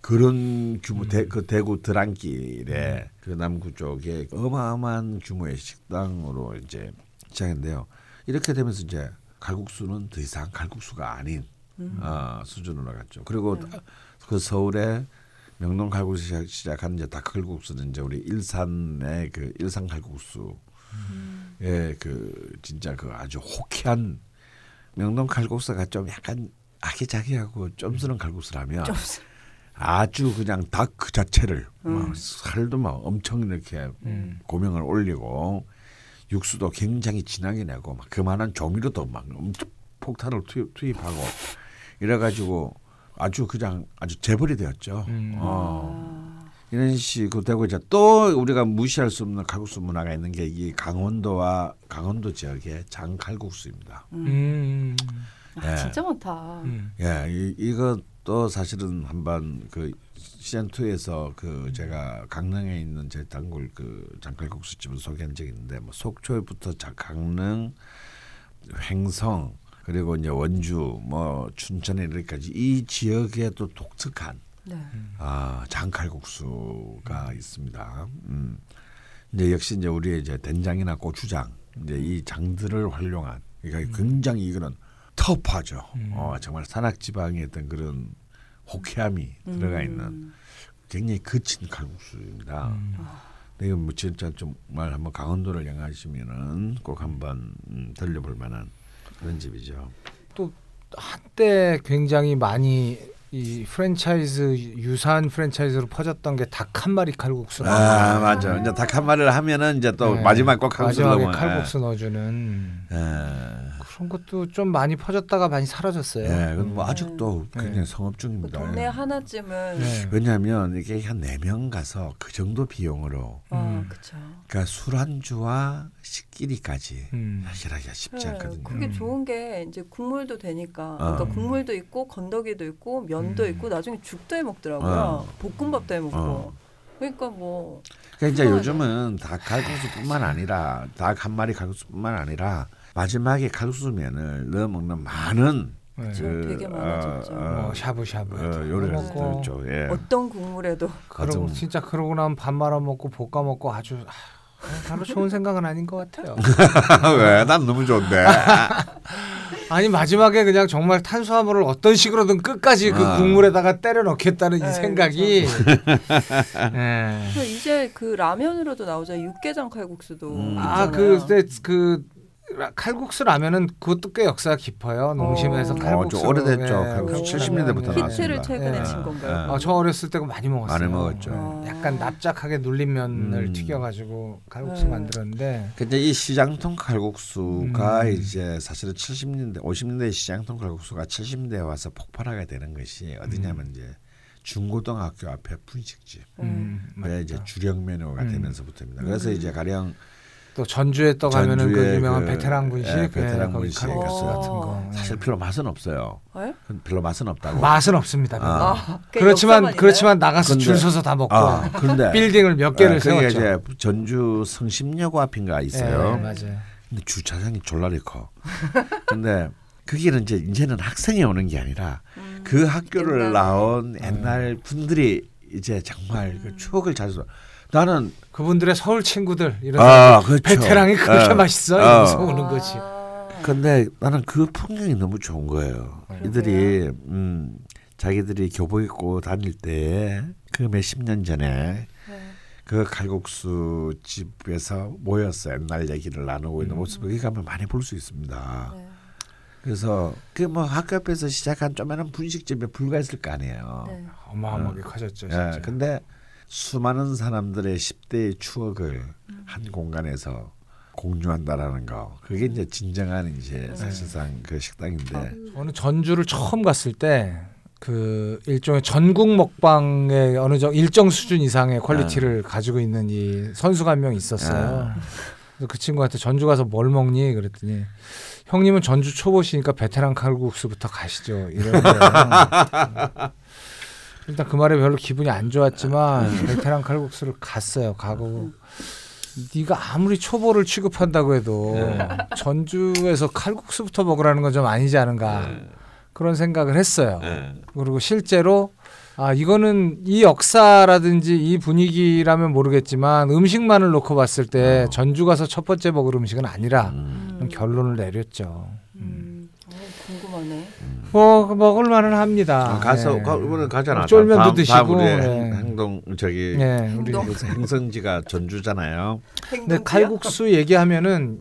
그런 규모 대, 그 대구 드랑길에 그 남구 쪽에 어마어마한 규모의 식당으로 이제 시작했는데요. 이렇게 되면서 이제 칼국수는 더 이상 칼국수가 아닌 어, 수준으로 갔죠. 그리고 그 서울에 명동 칼국수 시작, 시작한 이제 닭칼국수는 이제 우리 일산의 그 일산 칼국수. 예, 그 진짜 그 아주 호쾌한 명동 칼국수가 좀 약간 아기자기하고 쫌스런 칼국수라면 아주 그냥 닭 그 자체를 막 살도 막 엄청 이렇게 고명을 올리고 육수도 굉장히 진하게 내고 막 그만한 조미료도 막 엄청 폭탄을 투입, 투입하고 이래가지고 아주 그냥 아주 재벌이 되었죠. 어. 이런 식으로 되고 이제 또 우리가 무시할 수 없는 칼국수 문화가 있는 게 이 강원도와 강원도 지역의 장칼국수입니다.
음.
예.
아, 진짜 많다.
음.
예, 이, 이것도 사실은 한번 그 시즌 2에서 그 제가 강릉에 있는 제 단골 그 장칼국수 집을 소개한 적이 있는데 뭐 속초부터 자- 강릉, 횡성 그리고 이제 원주 뭐 춘천에 이렇게까지 이 지역에 또 독특한
네.
아 장칼국수가 있습니다. 음. 이제 역시 이제 우리의 이제 된장이나 고추장 이제 이 장들을 활용한 그러니까 굉장히 이거는 터프하죠. 어, 정말 산악지방의 어떤 그런 호쾌함이 들어가 있는 굉장히 거친 칼국수입니다. 근데 이거 뭐 진짜 정말 한번 강원도를 향하시면은 꼭 한번 음, 들려볼 만한 그런 집이죠.
또 한때 굉장히 많이 이 프랜차이즈 유사한 프랜차이즈로 퍼졌던 게 닭 한 마리 칼국수.
아 맞아. 이제 닭 한 마리를 하면은 이제 또
네.
마지막 꼭 칼국수
마지막에
넣으면,
칼국수 넣어주는
예. 예.
그런 것도 좀 많이 퍼졌다가 많이 사라졌어요.
예, 그건 뭐 아직도
네.
굉장히 성업
그
중입니다.
동네 하나쯤은
네.
왜냐하면 이게 한 네 명 가서 그 정도 비용으로
아,
음.
그러니까 술안주와 식기리까지
음.
해결하기가 쉽지
네,
않거든요.
그게
음.
좋은 게 이제 국물도 되니까
어.
그러니까 국물도 있고 건더기도 있고 면도
음.
있고 나중에 죽도 해 먹더라고요.
어.
볶음밥도 해 먹고.
어.
그러니까 뭐
그러니까 이제. 요즘은 닭 칼국수뿐만 아니라 닭 한 마리 칼국수뿐만 아니라 마지막에 칼국수면을 넣어 먹는 많은
네.
지금 되게 많아졌죠.
뭐 샤브샤브
어, 요리가
먹고
있죠. 예.
어떤 국물에도
그러고 진짜 그러고 나면 밥 말아 먹고 볶아 먹고 아주 아, 별로 좋은 생각은 아닌 것 같아요.
왜? 난 너무 좋은데.
아니 마지막에 그냥 정말 탄수화물을 어떤 식으로든 끝까지 그
아.
국물에다가 때려 넣겠다는 이
네,
생각이. 예.
그래서 이제 그 라면으로도 나오죠. 육개장 칼국수도.
음.
아,
있잖아요.
그, 근데 그 라- 칼국수 라면은 그것도 꽤 역사가 깊어요. 농심에서
어.
칼국수.
어, 좀 오래됐죠.
예,
칼국수
칼국수
70 년대부터
라면이.
나왔습니다.
히트를 최근에
예.
친 건가요?
예.
아, 저 어렸을 때 많이 먹었어요.
많이 먹었죠.
어.
약간 납작하게 눌린 면을
음.
튀겨가지고 칼국수
네.
만들었는데
근데 이 시장통 칼국수가
음.
이제 사실은 70년대, 50년대 시장통 칼국수가 70년대에 와서 폭발하게 되는 것이 어디냐면 이제 중고등학교 앞에 분식집.
음,
에 이제. 주력 메뉴가
음.
되면서부터입니다. 그래서 이제 가령
또 전주에 떠 가면은 그 유명한
그,
베테랑 분식,
예, 베테랑
예,
분식
같은
같은
거.
거. 예.
사실 별로 맛은 없어요.
예?
별로 맛은 없다고.
맛은 없습니다.
아.
아, 그
그렇지만 그렇지만 나가서
근데-
줄 서서 다 먹고
아, 그런데
빌딩을 몇 개를
예,
세웠죠.
이제 전주 성심여고 앞인가 있어요.
예, 맞아요.
근데 주차장이 졸라리 커. 근데 거기는 이제 이제는 학생이 오는 게 아니라
음,
그 학교를
옛날에.
나온 옛날 분들이 이제 정말
음.
그 추억을 잘 써. 나는
그분들의 서울 친구들 이런
아 그렇죠.
베테랑이 그렇게
어,
맛있어
어.
이러면서 오는 거지.
아.
근데 나는 그 풍경이 너무 좋은 거예요.
그러게요.
이들이 음 자기들이 교복 입고 다닐 때 그 몇십 년 전에
네.
그 칼국수 집에서 모여서 옛날 얘기를 나누고 있는 모습을 여기 가면 많이 볼 수 있습니다.
네.
그래서 그 뭐 학교 앞에서 시작한 조그마한 분식집에 불과했을 거 아니에요.
네.
어마어마하게 커졌죠.
예,
진짜.
근데 수많은 사람들의 10대의 추억을 한 공간에서 공유한다라는 거. 그게 이제 진정한 이제 사실상 그 식당인데.
어느 전주를 처음 갔을 때 그 일종의 전국 먹방의 어느 정도 일정 수준 이상의 quality를 가지고 있는 이 선수가 한 명 있었어요. 그래서 그 친구한테 전주 가서 뭘 먹니 그랬더니 형님은 전주 초보시니까 베테랑 칼국수부터 가시죠. 이러는데 일단 그 말에 별로 기분이 안 좋았지만 베테랑 칼국수를 갔어요. 가고 네가 아무리 초보를 취급한다고 해도 전주에서 칼국수부터 먹으라는 건 좀 아니지 않은가 그런 생각을 했어요. 그리고 실제로 아 이거는 이 역사라든지 이 분위기라면 모르겠지만 음식만을 놓고 봤을 때 전주 가서 첫 번째 먹을 음식은 아니라
음.
결론을 내렸죠.
음. 어, 궁금하네.
뭐 먹을 만은 합니다.
어, 가서
예.
가, 이번에 가잖아.
쫄면도
다음,
드시고,
다음
예.
행동 저기
예, 우리
행동.
행성지가 전주잖아요.
근데? 칼국수 얘기하면은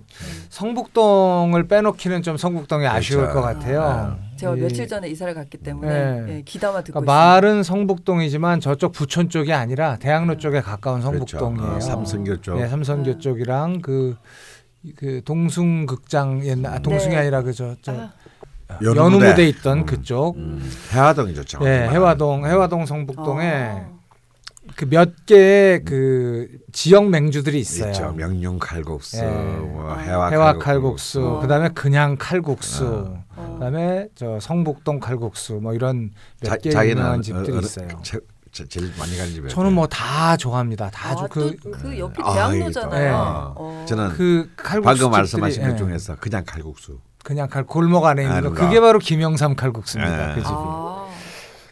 성북동을 빼놓기는 좀 성북동이 아쉬울
그렇죠.
것 같아요.
제가
이-
며칠 전에 이사를 갔기 때문에
네.
예, 귀담아 듣고
그러니까 말은 성북동이지만 저쪽 부천 쪽이 아니라 대학로 쪽에 가까운
그렇죠.
성북동이에요.
어, 삼성교 쪽.
네, 삼성교
네.
쪽이랑 그, 그 동숭극장 옛날 아, 동숭이
네.
아니라 그저 저
아,
연우 무대 있던
음.
그쪽.
음, 해화동이 좋죠.
예, 해화동 해화동 성북동에
아.
그몇 개의 그 지역 맹주들이 있어요.
있죠. 명륜 칼국수,
예.
뭐
아.
해화,
해화 칼국수,
어.
그다음에 그냥 칼국수,
어.
그다음에 저 성북동 칼국수 뭐 이런
자,
몇개 유명한
어,
집들이 있어요.
제, 제, 제일 많이 가는 집에.
저는 뭐 다 좋아합니다. 다
아,
좋. 그,
또그 옆이
아,
대학로잖아요.
네.
어.
저는
그 칼국수
방금 말씀하신
예,
것 중에서 그냥 칼국수.
그냥 칼 골목 안에 있는 거. 그게 바로 김영삼 칼국수입니다.
예.
그 집이.
아.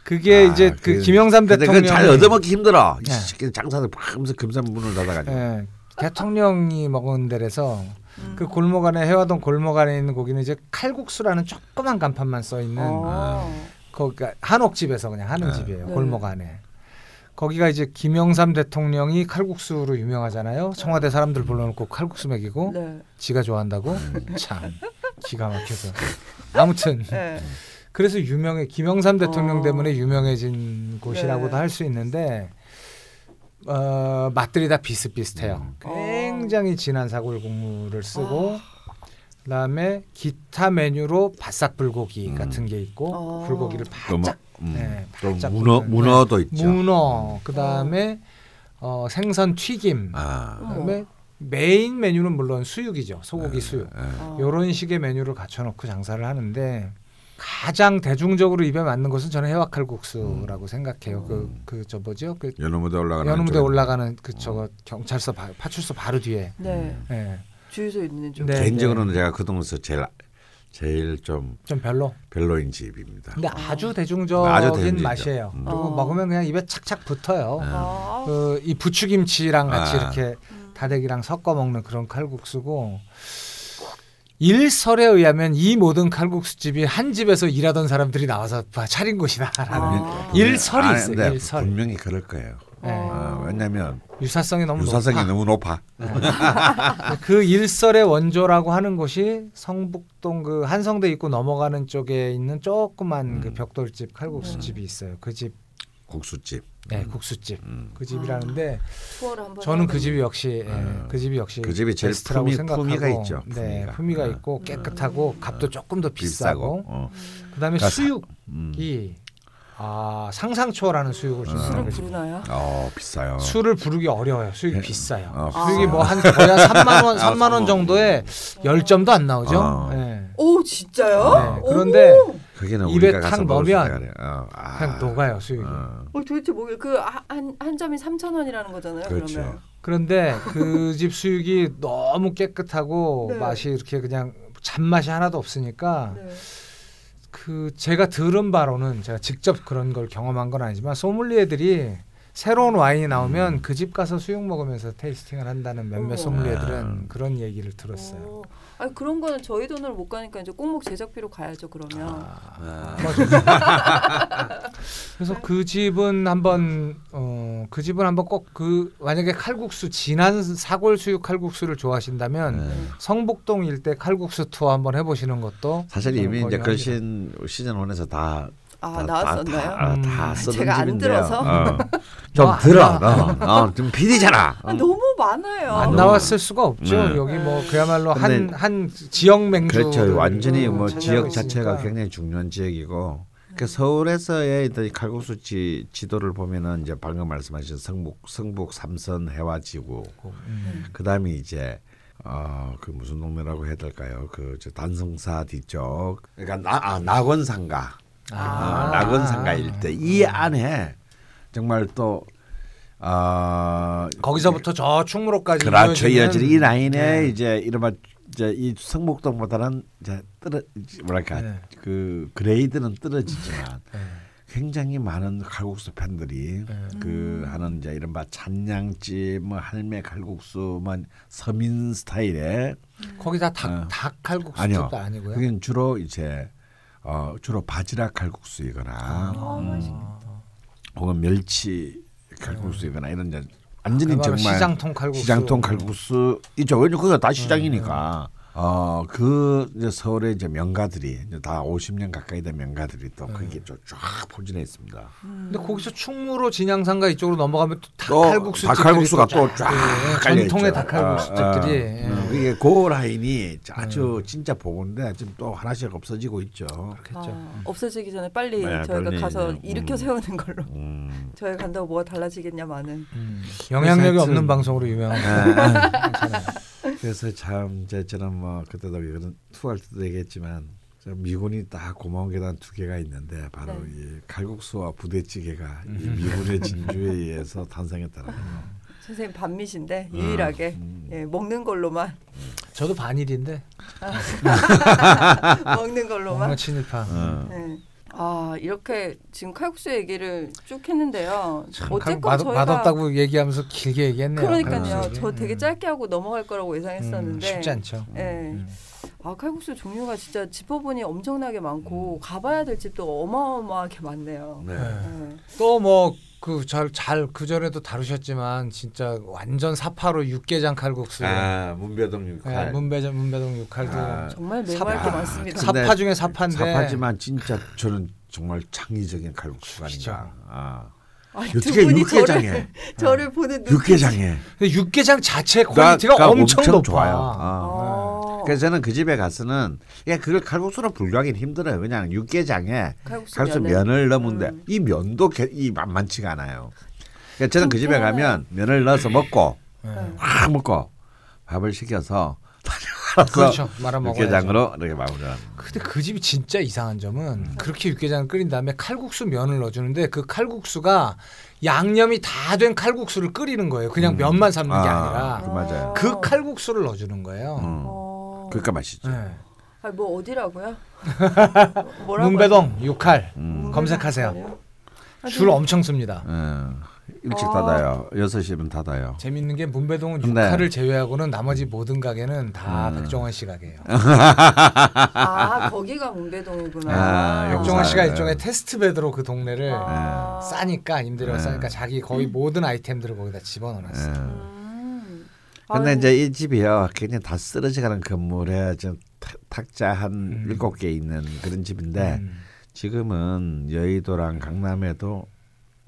그게
아,
이제 그, 김영삼
근데
대통령
그건 잘 얻어먹기 힘들어.
예.
이 장사들 하면서 금산 문을 닫아가지고.
예, 대통령이 먹은 데라서
음.
그 골목 안에 해화동 골목 안에 있는 고기는 이제 칼국수라는 조그만 간판만 써 있는
어.
거기가 한옥집에서 그냥 하는
네.
집이에요.
네.
골목 안에. 거기가 이제 김영삼 대통령이 칼국수로 유명하잖아요. 청와대 사람들 불러놓고 칼국수 먹이고
네.
지가 좋아한다고 참 기가 막혀서 아무튼
네.
그래서 유명해 김영삼 대통령
어.
때문에 유명해진 곳이라고도
네.
할수 있는데 어, 맛들이 다 비슷비슷해요.
음.
굉장히 진한 사골 국물을 쓰고 그다음에 기타 메뉴로 바싹 불고기
음.
같은 게 있고
어.
불고기를 바짝
음,
네,
또
바짝
문어 문어도 있죠.
문어 그다음에 어, 생선 튀김
아.
그다음에 메인 메뉴는 물론 수육이죠 소고기 수육
예.
어.
이런 식의 메뉴를 갖춰놓고 장사를 하는데 가장 대중적으로 입에 맞는 것은 저는 해화칼국수라고 생각해요. 그 그 저 뭐죠? 그
연어무대 올라가는
연무대
쪽에.
올라가는 그 저거 경찰서 바, 파출소 바로 뒤에.
네.
예.
주유소 있는 쪽.
네.
개인적으로는 제가 그 동네에서 제일 제일 좀
좀 별로.
별로인 집입니다.
근데 아주 대중적인
아주.
맛이에요.
음.
그리고
어.
먹으면 그냥 입에 착착 붙어요.
네.
아.
그이 부추김치랑 같이
아.
이렇게
음.
다대기랑 섞어 먹는 그런 칼국수고 일설에 의하면 이 모든 칼국수집이 한 집에서 일하던 사람들이 나와서 봐- 차린 곳이다라는
아.
일설이
아니,
있어요.
근데
일설.
분명히 그럴 거예요.
네.
어, 왜냐하면
유사성이 너무
유사성이
높아.
너무 높아.
그 일설의 원조라고 하는 곳이 성북동 그 한성대 입구 넘어가는 쪽에 있는 조그만 그
음.
벽돌집 칼국수집이 있어요. 그 집,
국수집.
네, 국수집.
음.
그 집이라는데
투어를 한번
저는 그. 집이 역시 예,
음.
그 집이 역시
그 집이 제일
베스트라고
품위-
생각하고
품위가 있죠,
네,
품위가.
품위가
음.
있고 깨끗하고 값도 조금 더 비싸고,
비싸고. 어.
그다음에
그러니까 사-
수육이
음.
아 상상 초월하는 수육을 주는
술을
그 집.
부르나요?
어 비싸요.
술을 부르기 어려워요. 수육이
예.
비싸요.
어,
수육이
아.
뭐한 거의 한 3만 원, 3만 원
삼만
정도에 열 점도 안 나오죠.
어.
네.
오 진짜요?
네, 그런데
오!
그게는
입에 탁 넣으면.
어, 아.
그냥 녹아요 수육이.
어.
어, 도대체 뭐게 그한 한 점이 3천 원이라는 거잖아요.
그렇죠.
그러면.
그런데 그 집 수육이 너무 깨끗하고
네.
맛이 이렇게 그냥 잔맛이 하나도 없으니까
네.
그 제가 들은 바로는 제가 직접 그런 걸 경험한 건 아니지만 소믈리에들이 새로운 와인이 나오면 그집 가서 수육 먹으면서 테이스팅을 한다는 몇몇
어.
소믈리에들은
아.
그런 얘기를 들었어요.
오. 아니 그런 거는 저희 돈으로 못 가니까 이제 꼭목 제작비로 가야죠 그러면.
아.
그래서 그 집은 한번 어, 그 집은 한번 꼭 그 만약에 칼국수 진한 사골 수육 칼국수를 좋아하신다면
네.
성북동 일대 칼국수 투어 한번 해보시는 것도
사실 이미 이제. 걸신 시즌 1에서 다
아
다-
나왔었나요?
다, 다,
음.
다 쓰던
제가 안
집인데요.
들어서.
어.
좀너
들어.
안
너. 어, 좀 PD잖아.
아, 너무 많아요.
안
어.
나왔을 수가 없죠.
네.
여기 뭐 그야말로 한 한 지역 맹주
그렇죠. 완전히 뭐 지역
있으니까.
자체가 굉장히 중요한 지역이고
네.
그 서울에서의 칼국수 지, 지도를 보면은 이제 방금 말씀하신 성북 성북 삼선 해화지구
음.
그다음에 이제 어그 무슨 동네라고 해야 될까요? 그저 단성사 뒤쪽 그러니까 나 아, 낙원상가
아.
어, 낙원상가 일대 이 안에 정말 또 어,
거기서부터 저 충무로까지
그렇죠 이어지는 이 라인에
네.
이제 이른바 이제 이 성북동보다는 이제 떨어 뭐랄까
네.
그 grade는 떨어지지만
네.
굉장히 많은 칼국수 팬들이
네.
그 하는 이제 이른바 찬양집 뭐 할매 칼국수 뭐 서민 스타일의
거기 다닭
어.
닭 칼국수
아니요
집도 아니고요.
그게 주로 이제 어 주로 바지락 칼국수이거나
아,
음. 혹은 멸치 칼국수이거나 이런 이제 완전히
그야말로
정말
시장통 칼국수.
시장통 칼국수 있죠. 왜냐 거기가 다 시장이니까. 어 그 이제 서울의 이제 명가들이 이제 다 50년 가까이 된 명가들이 또 거기에 좀쫙 포진해 있습니다.
근데 거기서 충무로 진양상가 이쪽으로 넘어가면
또또
닭칼국수
닭칼국수가 또쫙 깔려
전통의. 닭칼국수
어,
집들이
어,
예.
음, 이게 그 라인이 아주 진짜 보건데 지금 또 하나씩 없어지고 있죠.
그렇겠죠.
아, 없어지기 전에 빨리
네,
저희가
빨리
가서
이제,
일으켜
음.
세우는 걸로.
음.
저희 간다고 뭐가 달라지겠냐마는.
음. 영향력이 없는 방송으로 유명한
아,
괜찮아요.
그래서 참 이제 저 는뭐 그때도 이런 투할 때도 얘기했지만 저 미군이 딱 고마운 게 단 두 개가 있는데 바로
네.
이 칼국수와 부대찌개가 이 미군의 진주에 의해서 탄생했다는 거.
선생님 반미신데 유일하게
음.
예, 먹는 걸로만
저도 반일인데
먹는 걸로만.
먹는 친일파.
어.
네. 아 이렇게 지금 칼국수 얘기를 쭉 했는데요.
칼-
어쨌건
맛,
저희가
맛없다고 얘기하면서 길게 얘기했네요.
그러니까요.
얘기.
저 되게
음.
짧게 하고 넘어갈 거라고
음,
예상했었는데
쉽지 않죠.
예.
음.
아 칼국수 종류가 진짜 짚어보니 엄청나게
음.
많고 가봐야 될 집도 어마어마하게 많네요.
네.
네.
네.
또뭐 그잘잘그 전에도 다루셨지만 진짜 완전 사파로 육개장 칼국수.
아 문배동
네,
육칼.
문배장 문배동 육칼도
아,
정말. 메모할 게 많습니다.
사파 중에 사파인데
사파지만 진짜 저는 정말 창의적인 칼국수가. 아닌가. 아.
아니, 두
어떻게 육개장에
저를, 저를 보는
육개장에
근데 육개장 자체
가-
quality가
가
엄청, 높아.
좋아요. 어.
아,
그래서 저는 그 집에 가서는 야 그걸 칼국수로 분류하기는 힘들어요. 그냥 육개장에
칼국수,
칼국수
면을?
넣으면
음.
돼. 이 면도 개- 이 만만치가 않아요. 그러니까 저는 그 집에. 가면 면을 넣어서 먹고
네.
확 먹고 밥을 시켜서
그렇죠. 말아 먹어야죠.
육개장으로 이렇게 마무리하는.
근데 그 집이 진짜 이상한 점은
음.
그렇게 육개장을 끓인 다음에 칼국수 면을 넣어주는데 그 칼국수가 양념이 다 된 칼국수를 끓이는 거예요. 그냥
음.
면만 삶는 게
아,
아니라
그 맞아요.
그 칼국수를 넣어주는 거예요.
음.
어.
그러니까 맛있죠.
네.
아니, 뭐 어디라고요? 뭐라고
문배동 육칼
음.
검색하세요.
하세요? 아,
줄 엄청 씁니다.
예. 일찍
어.
닫아요. 6시면 닫아요.
재밌는 게 문배동은
근데-
육칼을 제외하고는 나머지 모든 가게는 다
음.
백종원 씨 가게예요.
아 거기가 문배동이구나.
아,
백종원
아,
씨가
아,
일종의 테스트 베드로 그 동네를
아.
싸니까 임대료가
네.
싸니까 자기 거의 모든 아이템들을 거기다 집어넣어놨어요.
예.
음.
근데
아유,
이제 이 집이요 굉장히 다 쓰러져가는 건물에 좀 탁- 탁자 한
음.
일곱 개 있는 그런 집인데
음.
지금은 여의도랑 강남에도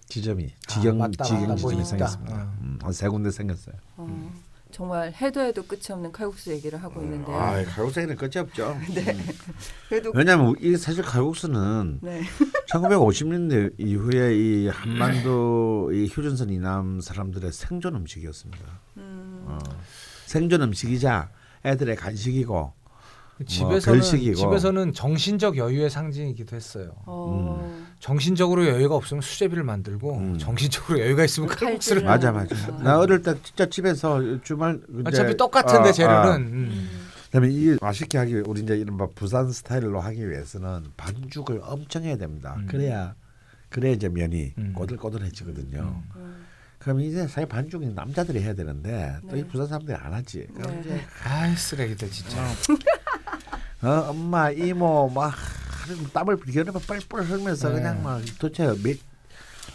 지점이 직영
아, 맞다,
직영
맞다,
지점이
보인다.
생겼습니다.
어.
음, 한세 군데 생겼어요.
어, 정말 해도 해도 끝이 없는 칼국수 얘기를 하고 있는데요.
아, 칼국수에는 끝이 없죠.
네. 그래도
왜냐하면 이 사실 칼국수는
네.
1950년대 이후에 이 한반도 이 휴전선 이남 사람들의 생존 음식이었습니다.
음,
어. 생존 음식이자 애들의 간식이고
집에서는
뭐 별식이고.
집에서는 정신적 여유의 상징이기도 했어요.
어,
정신적으로 여유가 없으면 수제비를 만들고
음.
정신적으로 여유가 있으면 칼국수를
맞아 맞아.
아.
나 어릴 때 진짜 집에서 주말 이제
어차피 똑같은데
아,
재료는
아.
음.
그다음에 이 맛있게 하기 우리 이제 이른바 부산 스타일로 하기 위해서는 반죽을 엄청 해야 됩니다.
음.
그래야 그래야 이제 면이
음.
꼬들꼬들해지거든요.
음.
그럼 이제 사실 반죽이 남자들이 해야 되는데 또이
네.
부산 사람들이 안 하지. 그럼
네.
이제
아이 쓰레기들 진짜.
어, 엄마 이모 막 땀을 여름에 뻘뻘 흘면서
네.
그냥 막 도대체 몇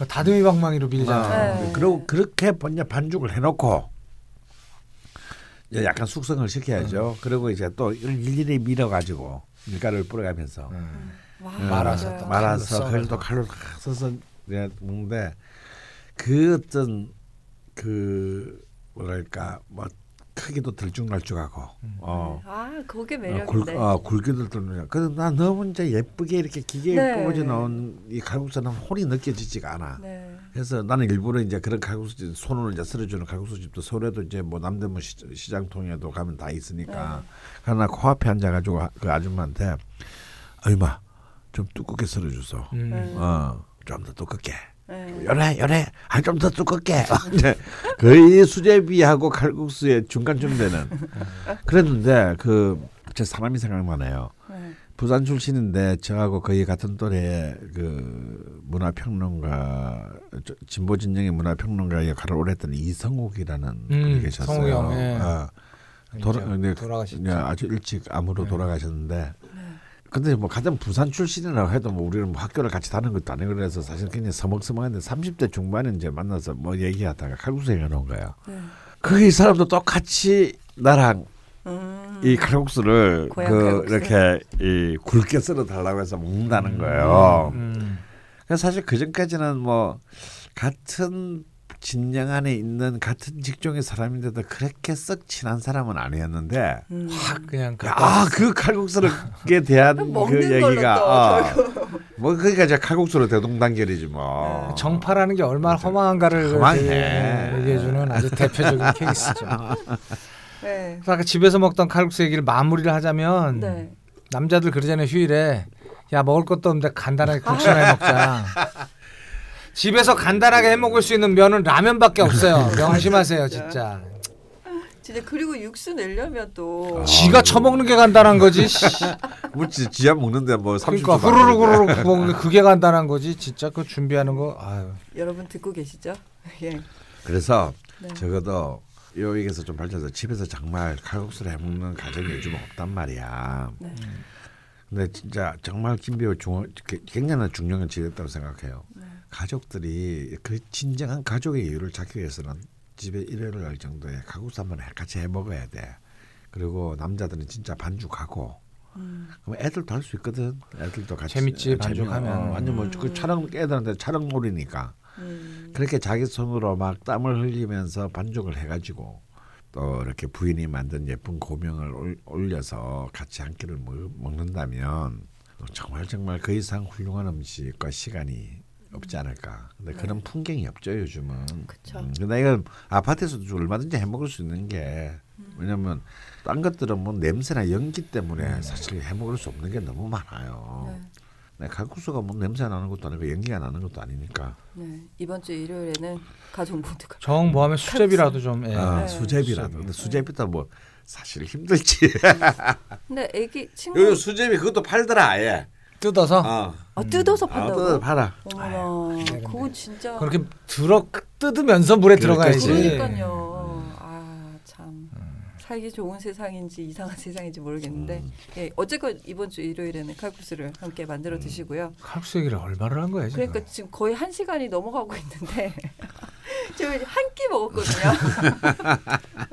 다듬이 방망이로 밀잖아.
아,
네.
그리고 그렇게 번냐 반죽을 해놓고 약간 숙성을 시켜야죠. 그리고 이제 또 일일이 밀어가지고 밀가루를 뿌려가면서
음.
와,
음,
말아서. 또
말아서 그걸 또. 칼로 써서 먹는데 그 어떤 그 뭐랄까 뭐 크기도 들쭉날쭉하고 어.
아, 그게
어, 굵,
매력인데.
어, 굵기도 들쭉 그래서 나 너무 이제 예쁘게 이렇게 기계에
네.
뽑아져 나온 이 칼국수는 혼이 느껴지지가 않아.
네.
그래서 나는 일부러 이제 그런 칼국수 손으로 이제 썰어주는 칼국수 집도 서울에도 이제 뭐 남대문 시, 시장통에도 가면 다 있으니까 그러나 코앞에 앉아가지고 아- 그 아줌마한테 얼마 좀 두껍게 썰어줘서
음.
네.
어좀 더 두껍게
네.
요래 요래 아좀 더 두껍게 이제 거의 수제비하고 칼국수의 중간쯤 되는 그랬는데 그 제 사람이 생각나네요.
네.
부산 출신인데 저하고 거의 같은 또래 그 문화평론가 저- 진보 진영의 문화평론가 역할을 오래 했던 이성욱이라는 분이 계셨어요.
성욱이 형, 예.
어, 돌아,
돌아가셨죠.
예, 아주 일찍 암으로
네.
돌아가셨는데 근데 뭐 가장 부산 출신이라고 해도 뭐 우리는 뭐 학교를 같이 다는 것도 아니고 그래서 사실 굉장히 서먹서먹한데 30대 중반에 이제 만나서 뭐 얘기하다가 칼국수 얘기가 나온 거예요.
네.
그이 사람도 똑같이 나랑
음.
이 칼국수를 그
칼국수.
이렇게 이 굵게 썰어 달라고 해서 먹는다는 거예요.
음.
그래서 사실 그 전까지는 뭐 같은 진영 안에 있는 같은 직종의 사람인데도 그렇게 썩 친한 사람은 아니었는데
음.
확 그냥
아그 칼국수에 대한 그 얘기가
또
어. 뭐 그러니까 이제 칼국수로 대동단결이지 뭐
정파라는 게 얼마나 허망한가를
허망해.
얘기해주는 아주 대표적인 케이스죠.
네.
그래서 아까 집에서 먹던 칼국수 얘기를 마무리를 하자면
네.
남자들 그러잖아요 휴일에 야 먹을 것도 없는데 간단하게 국수나 해 먹자. 집에서 간단하게 해 먹을 수 있는 면은 라면밖에 없어요. 명심하세요 진짜.
진짜 그리고 육수 내려면 또
아.
지가 처먹는 게 간단한 거지. 씨.
뭐 지- 지하 먹는데 뭐 30초
그러니까 후루룩 후루룩 먹는 게 그게 간단한 거지. 진짜 그 준비하는 거. 아유.
여러분 듣고 계시죠? 예.
그래서
네.
적어도 여기에서 좀 발전해서 집에서 정말 칼국수를 해먹는 가정이 요즘 없단 말이야.
네.
근데 진짜 정말 김비호 중 굉장한 중요한 지냈다고 생각해요.
네.
가족들이 그 진정한 가족의 이유를 찾기 위해서는 집에 일회를 할 정도의 한번 같이 해 먹어야 돼. 그리고 남자들은 진짜 반죽하고
음.
그럼 애들도 할 수 있거든. 애들도 같이
재밌지, 반죽하면.
어, 완전 뭐 그 촬영 애들한테 촬영놀이니까
음.
그렇게 자기 손으로 막 땀을 흘리면서 반죽을 해가지고 또 이렇게 부인이 만든 예쁜 고명을 올- 올려서 같이 한 끼를 먹, 먹는다면 정말 정말 그 이상 훌륭한 음식과 시간이 없지 않을까. 근데 그런 풍경이 없죠 요즘은.
그쵸.
음, 근데 이건 아파트에서도 좀 얼마든지 해 먹을 수 있는 게 왜냐면 딴 것들은 뭐 냄새나 연기 때문에 사실 해 먹을 수 없는 게 너무 많아요.
네.
네, 칼국수가 뭐 냄새 나는 것도 아니고 연기가 나는 것도 아니니까.
네. 이번 주 일요일에는 가족 모두가
정 뭐하면 수제비라도 좀. 예.
아,
네.
수제비라도. 근데 수제비도 뭐 사실 힘들지.
근데 애기 친구
요즘 수제비 그것도 팔더라 아예.
뜯어서
어.
아, 뜯어서
아,
판다고?
또 팔아.
어머나.
근데
그건 진짜
그렇게 들어 뜯으면서 물에 들어가야지.
그러니까요. 아, 참. 살기 좋은 세상인지 이상한 세상인지 모르겠는데 예, 어쨌건 이번 주 일요일에는 칼국수를 함께 만들어 드시고요.
칼국수 얘기를 얼마를 한 거야 지금?
그러니까 지금 거의 한 시간이 넘어가고 있는데 지금 한 끼 먹었거든요.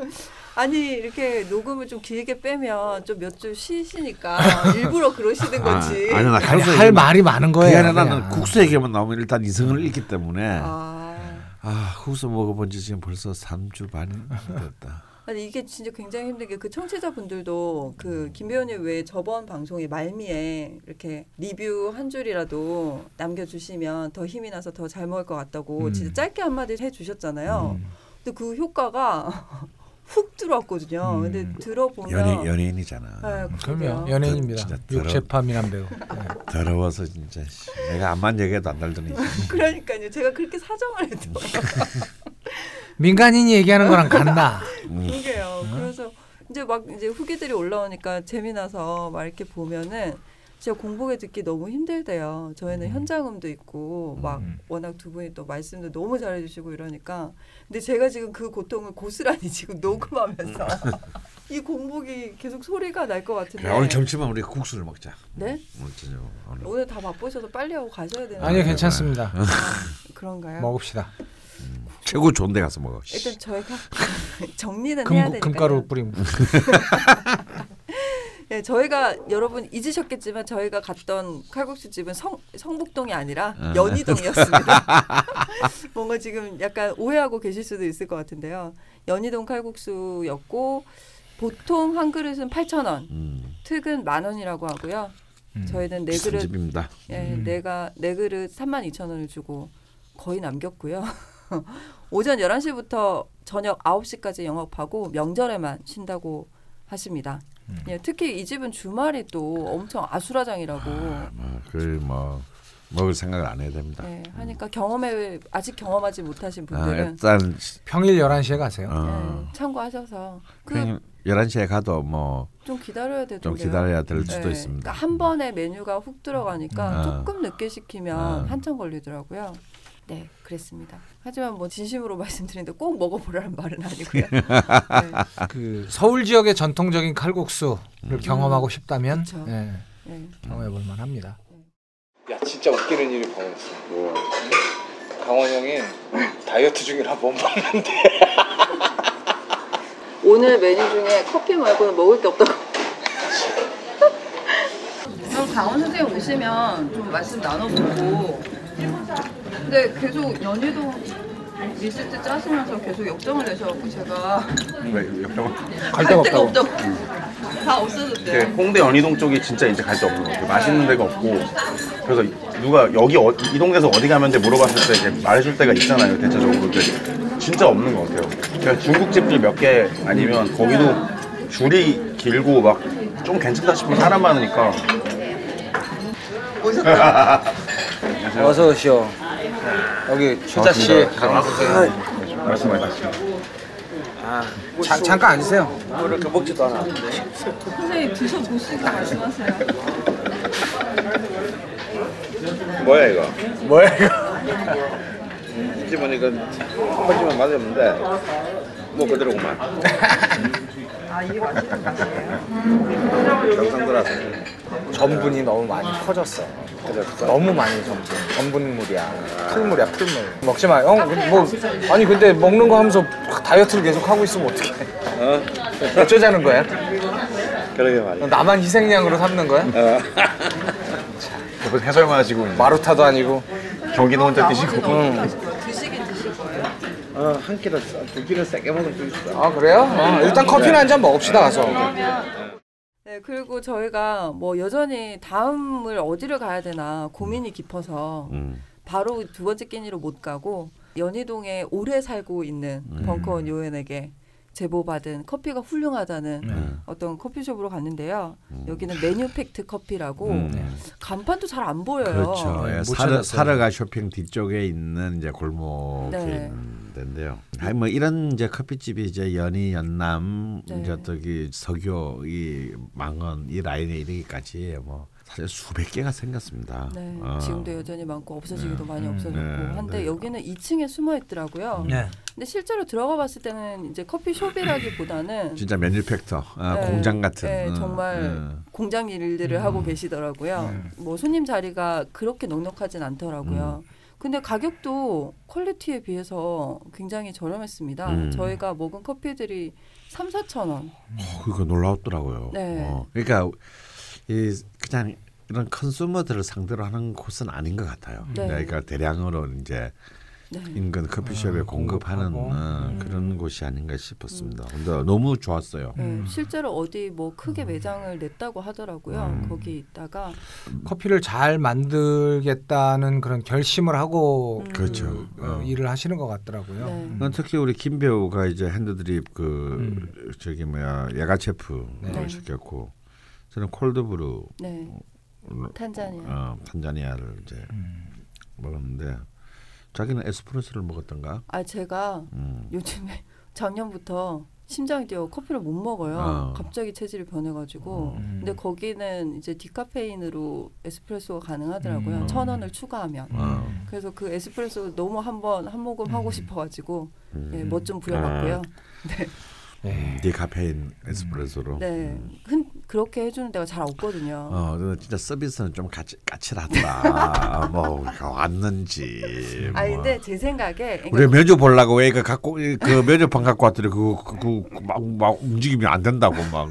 아니 이렇게 녹음을 좀 길게 빼면 좀 몇 주 쉬시니까 일부러 그러시는 건지.
아, 아니 나
아니,
칼국수
할 말이 많은 거예요.
아니라 나는. 국수 얘기만 나오면 일단 이성을 잃기 때문에 아,
아.
국수 먹어본 지 지금 벌써 3주 반이 됐다.
아니 이게 진짜 굉장히 힘든 게 그 청취자분들도 그 김배우님 왜 저번 방송에 말미에 이렇게 리뷰 한 줄이라도 남겨주시면 더 힘이 나서 더 잘 먹을 것 같다고
음.
진짜 짧게 한마디 해주셨잖아요.
음.
근데 그 효과가 훅 들어왔거든요.
음.
근데 들어보면
연예 연예인이잖아.
네,
그럼요. 연예인입니다. 육체파 미남 배우. 네.
더러워서 진짜 씨. 내가 암만 얘기해도 안 달더니.
그러니까요. 제가 그렇게 사정을 해도
민간인이 얘기하는 거랑 같나?
음.
그게요. 그래서 이제 막 이제 후기들이 올라오니까 재미나서 막 이렇게 보면은 진짜 공복에 듣기 너무 힘들대요. 저희는 현장음도 있고 막
음.
워낙 두 분이 또 말씀도 너무 잘해주시고 이러니까 근데 제가 지금 그 고통을 고스란히 지금 녹음하면서 이 공복이 계속 소리가 날 것 같은데
오늘 점심은 우리 국수를 먹자.
네?
오늘 저녁 오늘.
오늘 다 바쁘셔서 빨리 하고 가셔야 되는
아니요 괜찮습니다.
아, 그런가요?
먹읍시다.
최고 좋은 데 가서 먹어. 씨.
일단 저희가 정리는 해야
금
되니까
금가루.
예, 네, 저희가 여러분 잊으셨겠지만 저희가 갔던 칼국수 집은 성, 성북동이 아니라
어.
연희동이었습니다. 뭔가 지금 약간 오해하고 계실 수도 있을 것 같은데요. 연희동 칼국수였고 보통 한 그릇은 8,000원,
음,
특은 만 원이라고 하고요.
음.
저희는 네 그릇
집입니다.
예,
음.
내가 네 그릇 32,000원을 주고 거의 남겼고요. 오전 11시부터 저녁 9시까지 영업하고 명절에만 쉰다고 하십니다.
음.
예, 특히 이 집은 주말이 또 엄청 아수라장이라고
뭐, 그뭐 먹을 생각을 안 해야 됩니다.
예, 하니까 경험에 아직 경험하지 못하신
아,
분들은
일단
평일 11시에 가세요.
어,
예, 참고하셔서 그
그냥 11시에 가도
뭐좀좀 기다려야 되던데요.
기다려야 될 수도
예,
있습니다.
그러니까 한 번에 메뉴가 훅 들어가니까
음.
조금 늦게 시키면
아.
한참 걸리더라고요. 네, 그랬습니다. 하지만 뭐 진심으로 말씀드리는데 꼭 먹어보라는 말은 아니고요. 네,
그 서울 지역의 전통적인 칼국수를 경험하고 싶다면. 예,
네.
경험해 볼 만합니다.
야 진짜 웃기는 일이 벌어졌어. 강원 형이 다이어트 중이라 못 먹는데.
오늘 메뉴 중에 커피 말고는 먹을 게 없다고. 그럼 강원 선생님 오시면 좀 말씀 나눠보고. 근데 계속 연희동 리스트 짜시면서 계속 역정을 내셔갖고 제가
왜 옆에
갈 데가 없다고.
없다고. 다 없어졌대요.
홍대 연희동 쪽이 진짜 이제 갈 데 없는 것 같아요. 맛있는 데가 없고 그래서 누가 여기 어, 이 동네에서 어디 가면 돼 물어봤을 때 이제 말해줄 때가 있잖아요. 대체적으로 근데 진짜 없는 것 같아요. 그냥 중국집들 몇 개 아니면 거기도 줄이 길고 막 좀 괜찮다 싶으면 사람 많으니까
어서 오시오. 여기 추자 씨, 강원 선생님.
말씀하셨어요.
아,
잠, 잠깐 앉으세요.
뭐 이렇게 먹지도 않아.
선생님 드셔보시고 말씀하세요.
뭐야 이거?
뭐야 이거?
집은 이건 한 번쯤은 맛이 없는데 뭐 그대로구만.
아 이게 맛있는 맛이에요?
영상 들어서
전분이 너무 많이 퍼졌어. 너무 많이 전분. 전분물이야. 풀물이야, 풀물. 먹지 마. 형, 뭐 아니 근데 먹는 거 하면서 다이어트를 계속 하고 있으면 어떡해?
어?
어쩌자는 거야?
그러게 말이야.
나만 희생양으로 삼는 거야?
어. 그거 해설만 하시고 있네.
마루타도 아니고.
경기도 혼자 드시고.
응.
드시긴 드실 거예요.
어, 한 끼를 두 끼를 세게 먹을 수 있어.
아 그래요? 어, 일단 커피나 한 잔 먹읍시다 가서.
네, 그리고 저희가 뭐 여전히 다음을 어디를 가야 되나 고민이 깊어서
음.
바로 두 번째 끼니로 못 가고 연희동에 오래 살고 있는
음.
벙커원 요원에게 제보받은 커피가 훌륭하다는
음.
어떤 커피숍으로 갔는데요. 여기는 메뉴팩트 커피라고
음.
간판도 잘 안 보여요.
그렇죠.
네,
예,
못
사르. 사르가 쇼핑 뒤쪽에 있는 이제 골목이
네.
있는데요. 아니 뭐 이런 이제 커피집이 이제 연희, 연남,
네.
이제 저기 서교, 이 망원 이 라인에 이르기까지 뭐 사실 수백 개가 생겼습니다.
네,
어.
지금도 여전히 많고 없어지기도 많이
음,
없어졌고
네,
한데
네.
여기는 2층에 숨어 있더라고요.
네.
근데 실제로 들어가 봤을 때는 이제 커피숍이라기보다는
진짜 manufacture 아,
네,
공장 같은
네,
어,
정말
어.
공장 일들을 하고 계시더라고요.
음.
뭐 손님 자리가 그렇게 넉넉하진 않더라고요.
음.
근데 가격도 quality에 비해서 굉장히 저렴했습니다.
음.
저희가 먹은 커피들이 3, 4천 원.
어, 그거 놀라웠더라고요.
네.
어, 그러니까 이 그냥 이런 consumer들을 상대로 하는 곳은 아닌 것 같아요.
네.
그러니까 대량으로 이제
네.
인근 커피숍에
아,
공급하는. 어,
음.
그런 곳이 아닌가 싶었습니다. 근데 너무 좋았어요.
네, 실제로 어디 뭐 크게 매장을 냈다고 하더라고요.
음.
거기 있다가
커피를 잘 만들겠다는 그런 결심을 하고
음.
그렇죠.
그,
어.
일을 하시는 것 같더라고요.
네.
음.
특히 우리 김 배우가 이제 핸드드립 그
음.
저기 뭐야 야가 체프를
네.
시켰고 저는 콜드브루
네. 탄자니아.
어, 탄자니아를 이제
음.
먹었는데 자기는 에스프레소를 먹었던가?
아 제가
음.
요즘에 작년부터 심장이 뛰어 커피를 못 먹어요.
어.
갑자기 체질이 변해가지고.
음.
근데 거기는 이제 디카페인으로 에스프레소가 가능하더라고요.
음.
천 원을 추가하면.
어.
그래서 그 에스프레소 너무 한번 한 모금 하고 싶어가지고
음.
예, 멋좀 부려봤고요.
네.
디카페인 에스프레소로.
네, 흔, 그렇게 해주는 데가 잘 없거든요.
어, 진짜 서비스는 좀 까치, 까칠하더라. 뭐 왔는지.
아니
뭐.
근데 제 생각에 그러니까
우리 면접 보려고 왜 그 갖고 그 면접판 갖고 왔더니 그그막 막 움직이면 안 된다고 막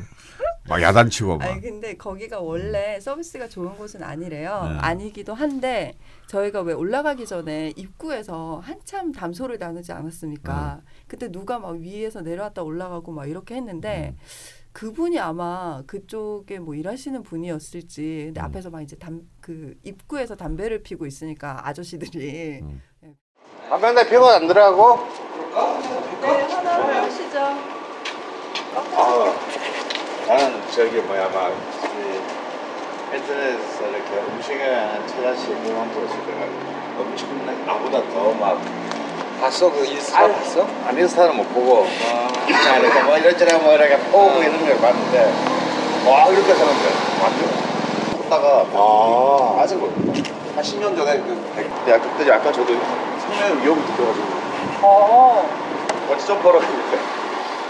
막 야단치고 막.
아니 근데 거기가 원래 서비스가 좋은 곳은 아니래요.
네.
아니기도 한데 저희가 왜 올라가기 전에 입구에서 한참 담소를 나누지 않았습니까? 그때 누가 막 위에서 내려왔다 올라가고 막 이렇게 했는데 그분이 아마 그쪽에 뭐 일하시는 분이었을지 근데
음.
앞에서 막 이제 담 그 입구에서 담배를 피고 있으니까 아저씨들이
음.
아 근데 피곤 안 들어가고?
네 하나 하시죠.
아, 나는 저기 뭐야 막 이, 인터넷에서 이렇게 음식을 찾아서 무한 프로젝트가 엄청나게 나보다 더막
봤어 그 인스타 봤어?
안 인스타는 못 보고 그냥 이렇게 뭐 이런저런 뭐 이렇게 포고 이런 걸 봤는데 와 이렇게 사는데 완전 걷다가
아.
거예요. 한 10년 전에 그 약- 그때 약간 저도 생명의 위협을 느껴가지고
어.
그때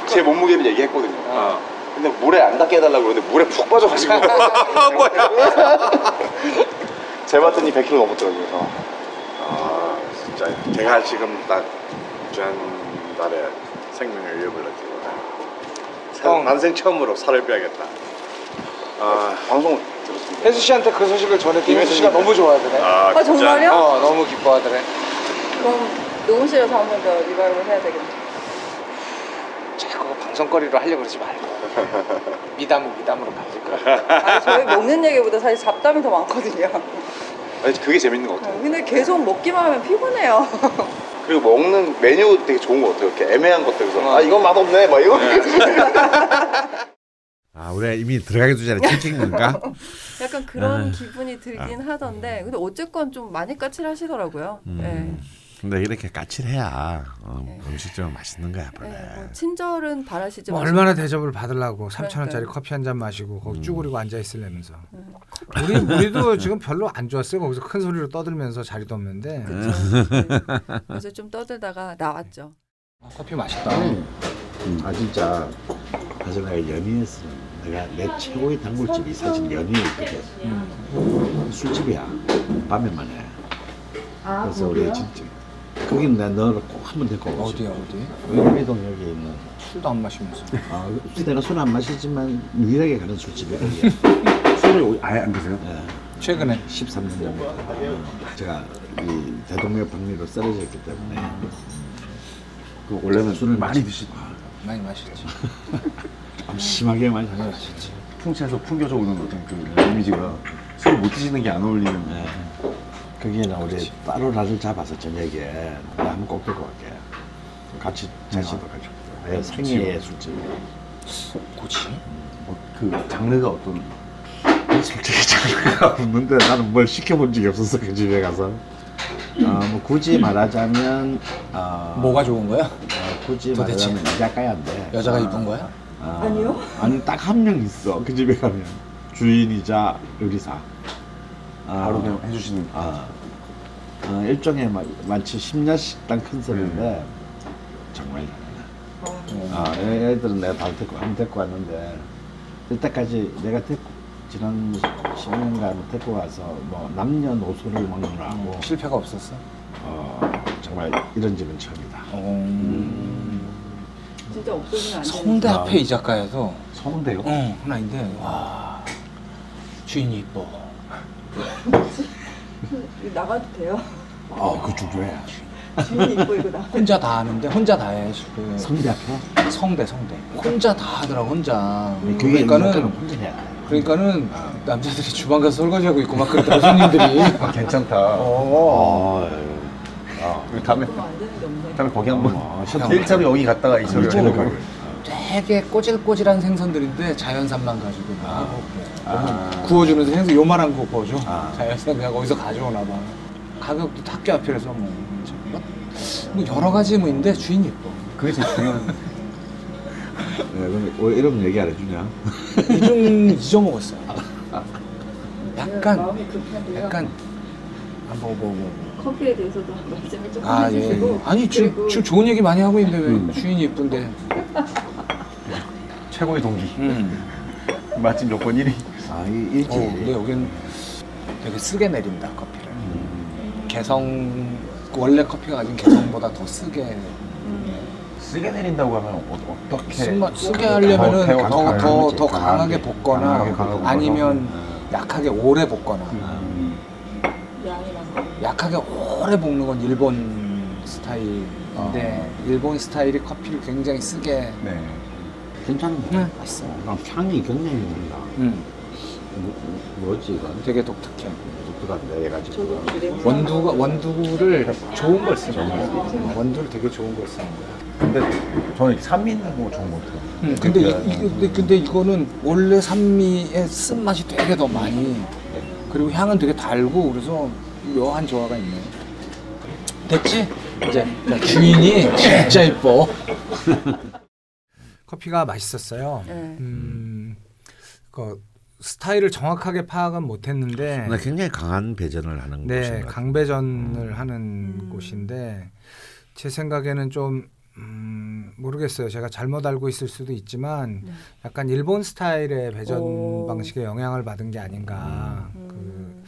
제 몸무게를 얘기했거든요.
어.
근데 물에 안 닿게 해달라고 그러는데 물에 푹 빠져가지고 재봤더니 100kg 넘었더라고요. 그래서 아 진짜 제가 지금 딱 지난달에 생명의 위협을 느끼고
형.
난생 처음으로 살을 빼야겠다. 아 방송 들었습니다.
혜수 씨한테 그 소식을 전했더니 혜수 씨가 너무 좋아하더래
아,
아, 정말요?
어 너무 기뻐하더래
그럼 녹음실에서 한 번 더 리바이벌 해야 되겠네.
자꾸 방송거리로 하려고 그러지 말고 미담은 미담으로 가질 거야
아니 저희 먹는 얘기보다 사실 잡담이 더 많거든요.
아니 그게 재밌는 것 같아요.
근데 계속 먹기만 하면 피곤해요.
그리고 먹는 메뉴 되게 좋은 것 같아요. 이렇게 애매한 것들 그래서
어.
아 이건 맛없네 막 이거.
아, 우리가 이미 전에 찍찍 건가?
약간 그런
아.
기분이 들긴 하던데 근데 어쨌건 좀 많이 까칠하시더라고요.
음. 근데 이렇게 까칠해야 어,
네.
음식점은 맛있는 거야,
네.
원래.
네, 뭐 친절은 바라시지
뭐. 얼마나 대접을 받으려고 3천 원짜리. 커피 한 잔 마시고 거기
음.
쭈그리고 앉아 있으려면서
음,
우리 우리도 지금 별로 안 좋았어요 거기서 큰 소리로 떠들면서 자리도 없는데
그쵸. 네. 그래서 좀 떠들다가 나왔죠.
커피 맛있다.
음, 아 진짜 사실 내가 연희에서 내가 내 최고의 단골집이 사실 연희에 있거든. 술집이야. 밤에만 해. 그래서 우리 진짜 거기는 내가 너를 꼭한번 데리고 오고
어디야. 어디?
의미동 여기 있는
술도 안 마시면서.
아, 내가 술 안 마시지만 유일하게 가는 술집이야.
술을 아예 안 드세요?
예.
최근에
13년 전부터 제가 이 대동맥 박리로 쓰러졌기 때문에
그 원래는
술을
많이 드시.
많이 마셨지.
좀 심하게 많이.
마셨지.
풍채에서 풍겨져 오는 어떤 그 이미지가 술 못 드시는 게 안 어울리는.
네. 거기에는 우리 따로 날을 잡아서 저녁에 나 한번 꼭 데리고 갈게. 같이 자시도 가지고. 내 생애의 술집.
고치?
뭐, 그 장르가 어떤
솔직히 장르가 없는데 나는 뭘 시켜본 적이 없었어 그 집에 가서. 어, 뭐 굳이 말하자면 어,
뭐가 좋은 거야?
어, 굳이
도대체?
말하자면 여자가야인데
여자가
어,
이쁜 거야?
어,
아니요.
아니 딱 한 명 있어 그 집에 가면 주인이자 요리사. 어,
바로 그냥 해주시는.
아, 어, 일종의 마, 마치 심야 식당 컨셉인데 정말 잘해. 아, 애- 애들은 내가 다 데리고 한 데리고 왔는데 이때까지 내가 데리고 지난 10년간 데리고 와서 뭐 남녀노소를 먹느라고
실패가 없었어.
어, 정말 이런 집은 처음이다.
진짜 없어지면 안 되는.
성대
아.
앞에 이자카야도
서운데요?
어 하나 있는데 와 주인이 이뻐.
나가도 돼요?
어, 그 중요해.
주인이 이뻐 이거 나.
혼자 다 하는데 혼자 다 해. 그
성대 앞에
성대 성대. 혼자 다 하더라고 혼자.
그게
그러니까는
혼자 해야 돼.
그러니까는 남자들이 주방 가서 설거지하고 있고 막 그랬더니 손님들이
괜찮다.
어.
어,
우리 다음에
없네.
다음에 거기 한번.
어,
제일 처음에 여기 갔다가 이 소리
제일
해보고.
되게 꼬질꼬질한 생선들인데 자연산만 가지고 막 하고 그래.
아.
구워주는 생선 요만한 거 구워줘
아.
자연산 그냥 거기서 가져오나 봐 가격도 학교 앞이라서 뭐, 뭐, 뭐 여러 가지 뭐 있는데 주인이 예뻐
그게 제일 중요한.
네, 그럼 왜 이런 얘기 안 해주냐?
요즘 잊어먹었어요 약간
급한데요.
약간 아, 뭐, 뭐, 뭐.
커피에 대해서도 말씀을 조금
아, 예.
해주시고.
아니, 지금, 좋은 얘기 많이 하고 있는데 왜
음.
주인이 예쁜데.
최고의 동기.
음.
맛집 여권 1위.
아, 이 일찍.
어, 근데 여긴 되게 쓰게 내린다, 커피를. 개성, 원래 커피가 가진 개성보다 더 쓰게.
쓰게 내린다고 하면 어, 어떻게
쓴맛 쓰게 하려면은
태워-
더더
강하게,
더 강하게 볶거나
강하게.
아니면 약하게 오래 볶거나
음.
약하게 오래 볶는 건 일본 스타일인데 일본 스타일이 커피를 굉장히 쓰게
네.
괜찮네.
네, 맛있어.
아, 향이 굉장히 난다.
음,
뭐, 뭐지 이건?
되게 독특해.
독특한데 얘가 지금.
원두가 원두를 좋은 걸 쓰는 거야. 원두를 되게 좋은 걸 쓰는 거야.
근데 저는 산미 있는 거 좋은 것 같아요.
음, 근데 이, 이, 근데, 근데 이거는 원래 산미의 쓴 맛이 되게 더 많이 그리고 향은 되게 달고 그래서 묘한 조화가 있네. 됐지? 이제 자, 주인이 진짜 이뻐.
커피가 맛있었어요.
네.
음, 그 스타일을 정확하게 파악은 못했는데
나 굉장히 강한 배전을 하는
네,
곳인.
강배전을 하는
음.
곳인데 제 생각에는 좀 음, 모르겠어요. 제가 잘못 알고 있을 수도 있지만
네.
약간 일본 스타일의 배전
오.
방식에 영향을 받은 게 아닌가.
음.
그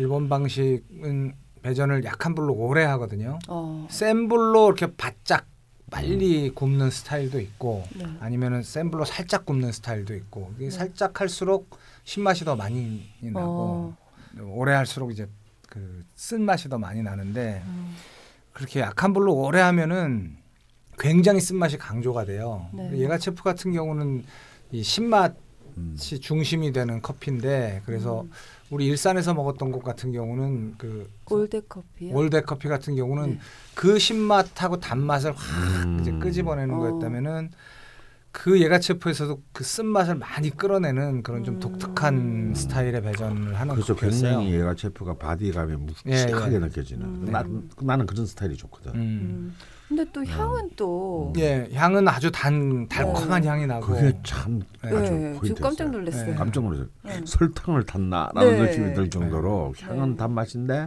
일본 방식은 배전을 약한 불로 오래 하거든요.
어.
센 불로 이렇게 바짝 빨리 굽는 스타일도 있고
네.
아니면은 센 불로 살짝 굽는 스타일도 있고 이게
네.
살짝 할수록 신맛이 더 많이 나고
어.
오래 할수록 이제 그 쓴맛이 더 많이 나는데
음.
그렇게 약한 불로 오래 하면은 굉장히 쓴맛이 강조가 돼요.
네.
예가체프 같은 경우는 이 신맛이
음.
중심이 되는 커피인데 그래서
음.
우리 일산에서 먹었던 곳 같은 경우는 그
old 커피요.
커피 같은 경우는
네.
그 신맛하고 단맛을 확
음.
이제 끄집어내는
어.
거였다면은 그 예가체프에서도 그 쓴맛을 많이 끌어내는 그런 좀
음.
독특한 스타일의 배전을 하는
그래서
커피였어요.
굉장히 예가체프가 바디감이 묵직하게
예, 예.
느껴지는.
음.
나, 나는 그런 스타일이 좋거든.
근데 또 향은 또
예, 향은 아주 단 달콤한
네.
향이 나고
그게 참
네.
아주
네, 저
포인트였어요.
깜짝 놀랐어요.
네.
깜짝 놀랐어요.
네.
설탕을 탔나라는
네.
느낌이 들 정도로 향은
네.
단맛인데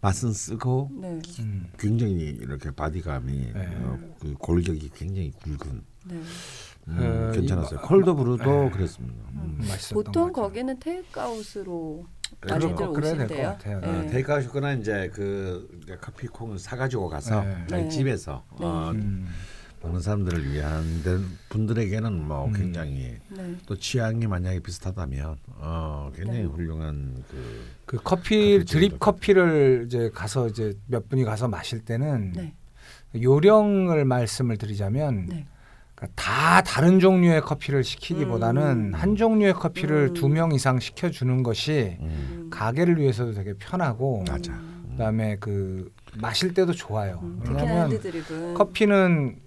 맛은 쓰고
네.
음.
굉장히 이렇게 바디감이
네.
어, 그 골격이 굉장히 굵은
네.
음,
그
괜찮았어요.
이-
콜드브루도
네.
그랬습니다.
음,
음.
보통. 거기는 테이크아웃으로 많이들
그래야 될것
오신대요.
같아요.
네.
어, 테이크아웃이거나 이제 그 커피콩을 사가지고 가서
네.
자기
네.
집에서 어,
음.
먹는 사람들을 위한 데- 분들에게는 뭐
음.
굉장히
네.
또 취향이 만약에 비슷하다면 어, 굉장히
네.
훌륭한 그
그 커피
커피
드립 커피를 이제 가서 이제 몇 분이 가서 마실 때는
네.
요령을 말씀을 드리자면
네.
다 다른 종류의 커피를 시키기보다는
음.
한 종류의 커피를
음.
두명 이상 시켜주는 것이
음,
음.
가게를 위해서도 되게 편하고
맞아.
그다음에 그 마실 때도 좋아요.
음,
왜냐하면 커피는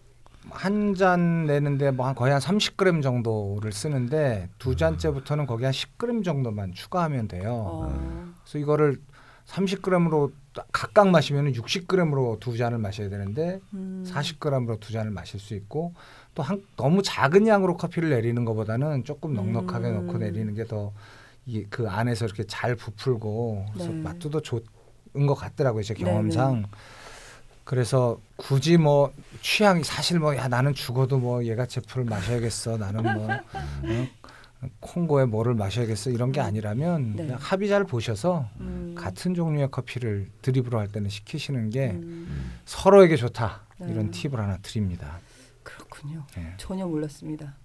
한 잔 내는데 뭐한 거의 한 30g 정도를 쓰는데 두 잔째부터는 거기 한 10g 정도만 추가하면 돼요.
어.
그래서 이거를 30g으로 각각 마시면 60g으로 두 잔을 마셔야 되는데
음.
40g으로 두 잔을 마실 수 있고 또 한, 너무 작은 양으로 커피를 내리는 것보다는 조금 넉넉하게
음.
넣고 내리는 게 더 그 안에서 이렇게 잘 부풀고 그래서
네.
맛도 더 좋은 것 같더라고요 제
네네.
경험상 그래서 굳이 뭐 취향이 사실 뭐 야 나는 죽어도 뭐 얘가 제프를 마셔야겠어 나는 뭐 어? 콩고에 뭐를 마셔야겠어 이런 게 아니라면
네.
그냥 합의자를 보셔서
음.
같은 종류의 커피를 드립으로 할 때는 시키시는 게
음.
서로에게 좋다
네.
이런 팁을 하나 드립니다.
그렇군요.
네.
전혀 몰랐습니다.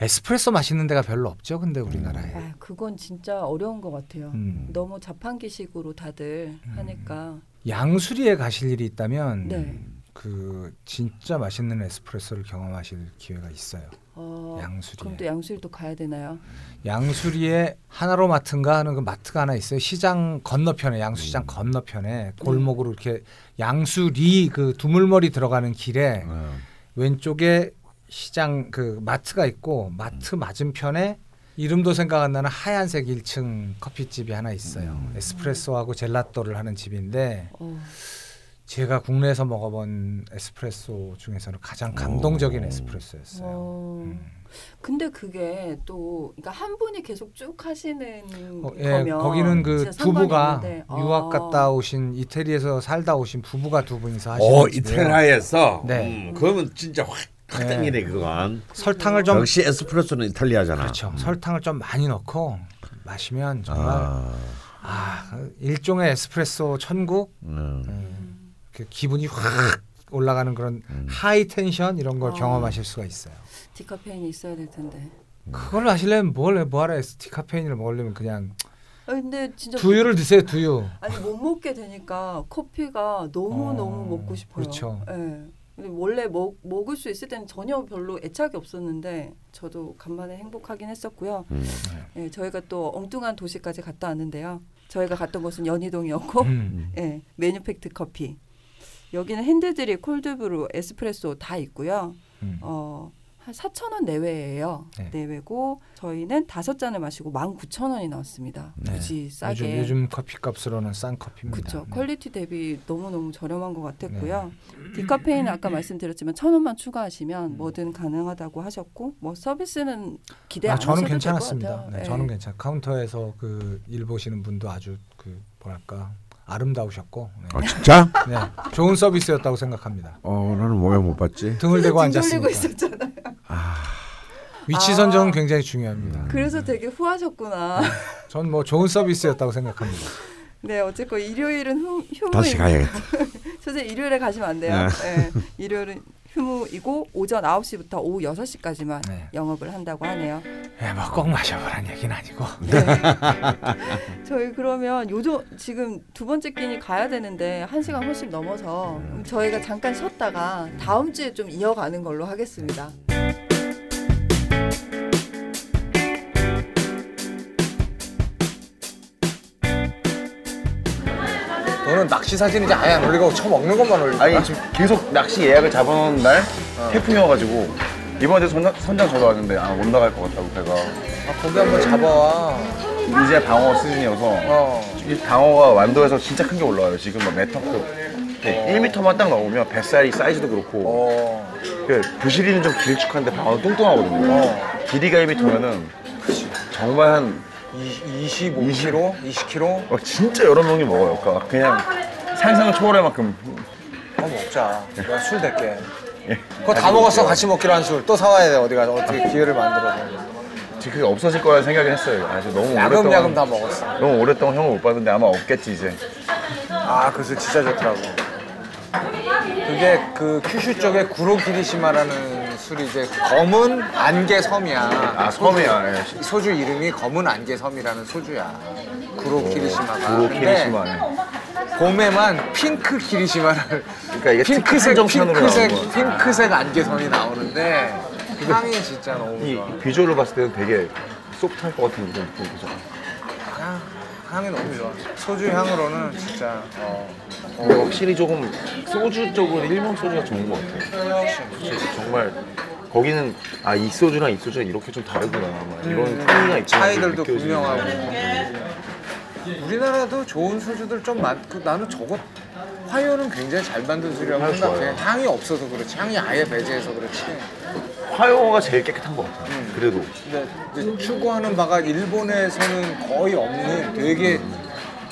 에스프레소 마시는 데가 별로 없죠, 근데 우리나라에.
아, 그건 진짜 어려운 것 같아요.
음.
너무 자판기식으로 다들 하니까.
양수리에 가실 일이 있다면
네.
그 진짜 맛있는 에스프레소를 경험하실 기회가 있어요.
어,
양수리에.
그럼 또 양수리도 가야 되나요?
양수리에 하나로 마트인가 하는 그 마트가 하나 있어요. 시장 건너편에 양수시장
음.
건너편에 골목으로 이렇게 양수리 그 두물머리 들어가는 길에
어,
왼쪽에 시장 그 마트가 있고 마트 맞은편에 이름도 생각 안 나는 하얀색 1층 커피집이 하나 있어요.
음.
에스프레소하고 젤라또를 하는 집인데
어,
제가 국내에서 먹어본 에스프레소 중에서는 가장 감동적인
오.
에스프레소였어요.
어.
음.
근데 그게 또 그러니까 한 분이 계속 쭉 하시는
어, 예,
거면
거기는 그 부부가. 유학
아.
갔다 오신 이태리에서 살다 오신 부부가 두 분이서 하시는
오
집이에요.
어, 이탈리아에서
네.
음, 그러면 진짜 확, 확
네.
그건
설탕을 좀
역시 에스프레소는 이탈리아잖아
그렇죠.
음.
설탕을 좀 많이 넣고 마시면 정말
아,
아, 일종의 에스프레소 천국
음.
음, 그 기분이 확
올라가는 그런 high tension 이런 걸
아.
경험하실 수가 있어요.
디카페인이 있어야 될 텐데.
그걸 하시려면 뭘 해- 뭐하라 했어. 디카페인을 먹으려면 그냥
아 근데 진짜
두유를 드세요. 두유.
아니 못 먹게 되니까 커피가 너무
어,
너무 먹고 싶어요.
그렇죠.
예. 근데 원래 먹 먹을 수 있을 때는 전혀 별로 애착이 없었는데 저도 간만에 행복하긴 했었고요.
음.
예, 저희가 또 엉뚱한 도시까지 갔다 왔는데요. 저희가 갔던 곳은 연희동이었고,
음.
예, 메뉴팩트 커피. 여기는 핸드드립, 콜드브루, 에스프레소 다 있고요.
음.
어, 한 4천 원 내외예요.
네.
내외고 저희는 다섯 잔을 마시고 19,000원이 나왔습니다.
네.
굳이 싸게.
요즘 요즘 커피값으로는 싼 커피입니다.
그렇죠.
네.
quality 대비 너무 너무 저렴한 것 같았고요. 디카페인은 아까 말씀드렸지만 천 원만 추가하시면 뭐든 가능하다고 하셨고 뭐 서비스는 기대
아,
안
저는
하셔도 될것
괜찮았습니다. 네,
예.
저는 괜찮. 카운터에서 그 일 보시는 분도 아주 그 뭐랄까 아름다우셨고 네.
아 진짜?
네, 좋은 서비스였다고 생각합니다.
어 나는 왜못 봤지?
등을 대고 앉았으니까
있었잖 아요.
위치
아.
선정은 굉장히 중요합니다.
그래서 되게 후하셨구나.
전 뭐 좋은 서비스였다고 생각합니다.
네, 어쨌건 일요일은 휴, 휴무.
다시 가야겠다.
선생님 일요일에 가시면 안 돼요. 네. 일요일은 휴무이고 오전 9시부터 오후 6시까지만
네.
영업을 한다고 하네요.
예, 뭐꼭 마셔보란 얘기는 아니고.
네. 저희 그러면 요즘 지금 두 번째 끼니 가야 되는데 한 시간 훨씬 넘어서 그럼 저희가 잠깐 쉬었다가 다음 주에 좀 이어가는 걸로 하겠습니다.
너는 낚시 사진 이제 아예 안 올리고 처 먹는 것만 올리고.
아니 지금 계속 낚시 예약을 잡아놓은 날 태풍이어가지고 이번에 선장, 선장 전화 왔는데 아 못 나갈 것 같다고 배가
아, 고기 한번 잡아와.
이제 방어 시즌이어서
어.
이 방어가 완도에서 진짜 큰 게 올라와요 지금 막 메터급 1m만 딱 넣으면 뱃살이 사이즈도 그렇고
어.
그 부시리는 좀 길쭉한데 방어는 뚱뚱하거든요
어.
길이가 1m면은 정말 한
25kg, 20kg.
어, 진짜 여러 명이 먹어요 그러니까 그냥 상상을 초월할 만큼
어 먹자. 내가 술 댈게.
예.
그거 다 먹었어. 같이 먹기로 한 술. 또 사와야 돼. 어디가 어떻게 기회를 만들어서.
지금 그게 없어질 거라 생각을 했어요 아직 너무
야금야금
오랫동안
다 먹었어.
너무 오랫동안 형을 못 봤는데 아마 없겠지 이제
아, 그술 진짜 좋더라고. 그게 그 큐슈 쪽에 구로기리시마라는 술이 이제 검은 안개 섬이야.
아 섬이야 예.
소주 이름이 검은 안개 섬이라는 소주야. 구로 키리시마가.
구로
근데
키리시마 예.
봄에만 핑크 키리시마를
그러니까 이게
핑크색
한정판으로
핑크색
거야.
핑크색 안개선이 나오는데 향이 진짜 너무
이
좋아.
비주얼로 봤을 때는 되게 소프트할 것 같은 그런 느낌이죠.
향, 향이 너무 좋아. 소주 향으로는 진짜 어,
근데 확실히 조금 소주 쪽은 일본 소주가 좋은 것 같아요. 진짜 정말 거기는 아 이 소주랑 이 소주가 이렇게 좀 다르구나 막 이런 차이가 있구나
음. 차이들도 분명하고.
게.
우리나라도 좋은 소주들 좀 많고 나는 저거 화요는 굉장히 잘 만든 술이라고
화요
생각해.
좋아요.
향이 없어서 그렇지. 향이 아예 배제해서 그렇지.
화요가 제일 깨끗한 것 같아요.
음.
그래도
근데 추구하는 바가 일본에서는 거의 없는 되게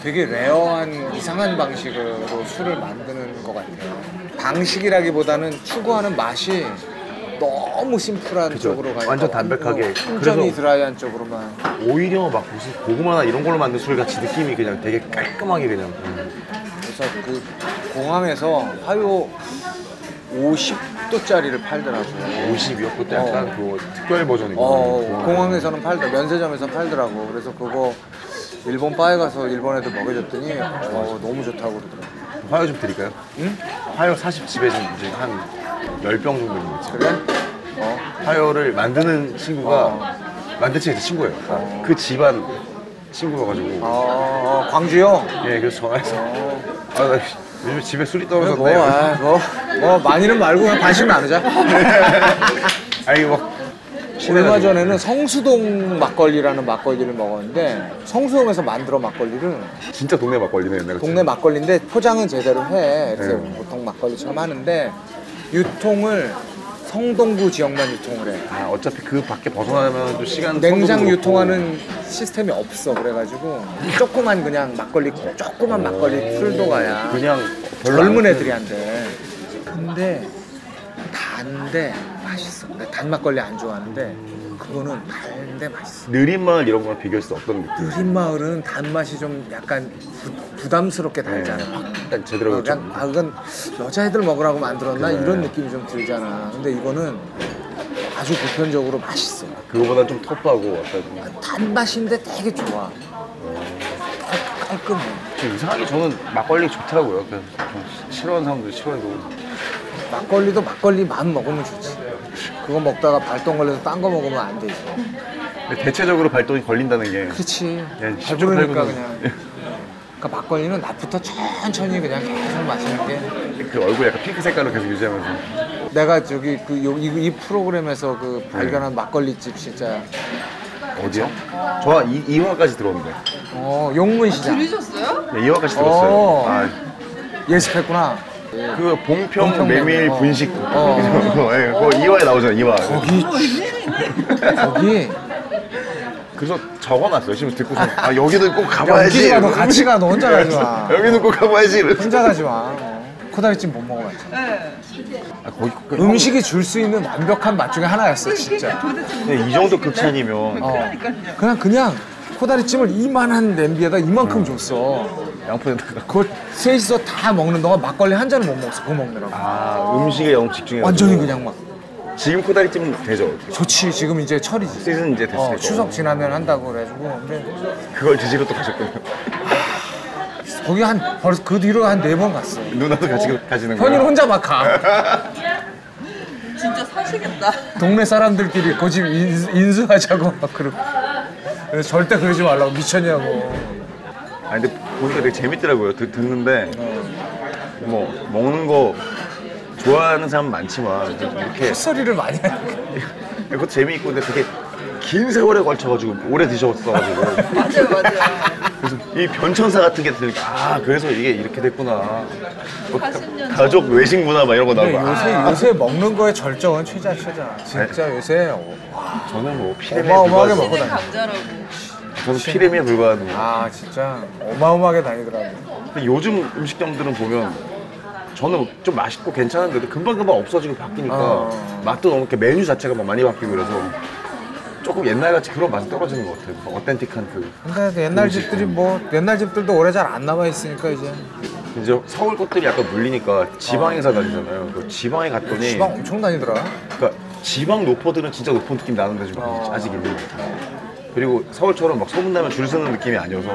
되게 rare한 이상한 방식으로 술을 만드는 것 같아요. 방식이라기보다는 추구하는 맛이 너무 심플한
그죠.
쪽으로 가요.
완전 담백하게.
완전히
그래서-
드라이한 쪽으로만.
오히려 막 무슨 고구마나 이런 걸로 만든 술 같이 느낌이 그냥 되게 깔끔하게 그냥 음.
그래서 그 공항에서 화요 50도짜리를 팔더라고요.
52억 그때 약간 그 특별 버전이고
어, 공항에서는 팔더 면세점에서 팔더라고. 그래서 그거 일본 바에 가서 일본 애들 먹여줬더니 어, 너무 좋다고 그러더라고.
화요 좀 드릴까요?
응?
화요 40집에 좀 이제 한 10병 정도 있는 거지.
그래? 어.
화요를 만드는 친구가
어.
만든 친구 친구예요. 그 집안 친구여가지고
어, 어, 광주요?
예 그래서 전화해서 아 나 요즘 집에 술이 떨어졌네.
뭐, 아, 뭐, 뭐 많이는 말고 그냥 반씩 나누자.
아니 막
얼마 전에는 성수동 막걸리라는 막걸리를 먹었는데 성수동에서 만들어 막걸리를
진짜 동네 막걸리네 옛날
동네 막걸리인데 포장은 제대로 해. 이렇게
네.
보통 막걸리처럼 하는데 유통을 성동구 지역만 유통을 해.
아 어차피 그 밖에 벗어나면 또 시간
냉장 유통하는 시스템이 없어. 그래가지고 조그만 그냥 막걸리, 조그만 막걸리 풀도가야.
그냥 별로
젊은
안
애들이 한대. 근데 단데 맛있어. 단 막걸리 안 좋아하는데 그거는 달데 맛있어.
느린 마을 이런 거랑 비교할 수 없던 느낌.
느린 마을은 단맛이 좀 약간 부, 담스럽게 달잖아. 확
일단 제대로
어, 그냥 아 이건 여자애들 먹으라고 만들었나
그래.
이런 느낌이 좀 들잖아. 근데 이거는 아주 보편적으로 맛있어.
그거보다 좀 터프하고 약간
단맛인데 되게 좋아. 깔- 깔끔해.
좀 이상하게 저는 막걸리 좋더라고요. 그냥 좀 싫어하는 사람들 싫어해도
막걸리도 막걸리 맛 먹으면 좋지. 그거 먹다가 발동 걸려서 딴 거 먹으면 안 되지.
근데 대체적으로 발동이 걸린다는 게
그렇지.
예, 10초
그냥. 그러니까 막걸리는 낮부터 천천히 그냥 계속 마시는 게
그 얼굴 약간 핑크 색깔로 계속 유지하면서
내가 저기 그 요- 이, 이 프로그램에서 그 발견한 막걸리 집 진짜
어디요? 저 이, 2화까지 들어오는데
어 용문시장
들으셨어요?
네, 2화까지 들었어요.
어.
아,
예습했구나.
그 봉평,
봉평
메밀
어.
분식
어.
그거 예, 그거 2화에 나오잖아요. 2화.
거기 거기
그래서 적어놨어요. 지금 듣고 좀, 아 여기는 꼭 가봐야지.
너 같이 가. 너 혼자 가지 마.
여기는 꼭 가봐야지. 이러면서.
혼자 가지 마. 어. 코다리찜 못 먹어봤지.
네.
아, 거기 그,
음식이 줄 수 있는 완벽한 맛 중에 하나였어 진짜.
근데 이 정도 극찬이면
어. 그냥 그냥 코다리찜을 이만한 냄비에다 이만큼 줬어.
양푼에다가
그걸 셋이서 다 먹는 동안 막걸리 한 잔을 못 먹었어. 그거 먹느라고.
아 음식에 영 집중해.
완전히 그냥 막
지금 코다리찜 되죠.
좋지. 지금 이제 철이지.
시즌 이제.
어, 추석 지나면 한다고 그래가지고 근데
그걸 드시러 또 가셨군요.
거기 한 벌써 그 뒤로 한 네 번 갔어.
누나도 같이 가시는 거예요?
현이는 혼자 막 가.
진짜 사시겠다.
동네 사람들끼리 그집 인수하자고 막 그러고. 그래서 절대 그러지 말라고 미쳤냐고.
아 근데 보니까 되게 재밌더라고요. 듣, 듣는데
어.
뭐 먹는 거 좋아하는 사람 많지만 이렇게
헛소리를 많이 하니까.
그것도 재미있고 근데 되게 긴 세월에 걸쳐가지고 오래 드셨어가지고
맞아요, 맞아요.
그래서 이 변천사 같은 게 들으니까 아 그래서 이게 이렇게 됐구나 뭐 가-
80년
가족 외식 문화 막 이런 거
근데
나오고
요새
아,
요새 먹는 거의 절정은 최자 최자. 진짜 요새
저는 뭐 피레미에
어마어마하게 먹고
신의
다녀.
감자라고.
저는 피레미에 불과하고
아 진짜 어마어마하게 다니더라고.
근데 요즘 음식점들은 보면 저는 좀 맛있고 괜찮은데도 금방금방 없어지고 바뀌니까
어.
맛도 너무 이렇게 메뉴 자체가 막 많이 바뀌고 그래서 조금 옛날같이 그런 맛이 떨어지는 것 같아요. 그 어텐틱한 그
근데 옛날 집들이 뭐 옛날 집들도 오래 잘 안 남아 있으니까 이제
이제 서울 것들이 약간 물리니까 지방에서 다니잖아요. 그 지방에 갔더니
지방 엄청 다니더라.
그러니까 지방 노포들은 진짜 노포 느낌 나는데 좀
어.
아직 있는 것 같아요. 그리고 서울처럼 막 소문나면 줄 서는 느낌이 아니어서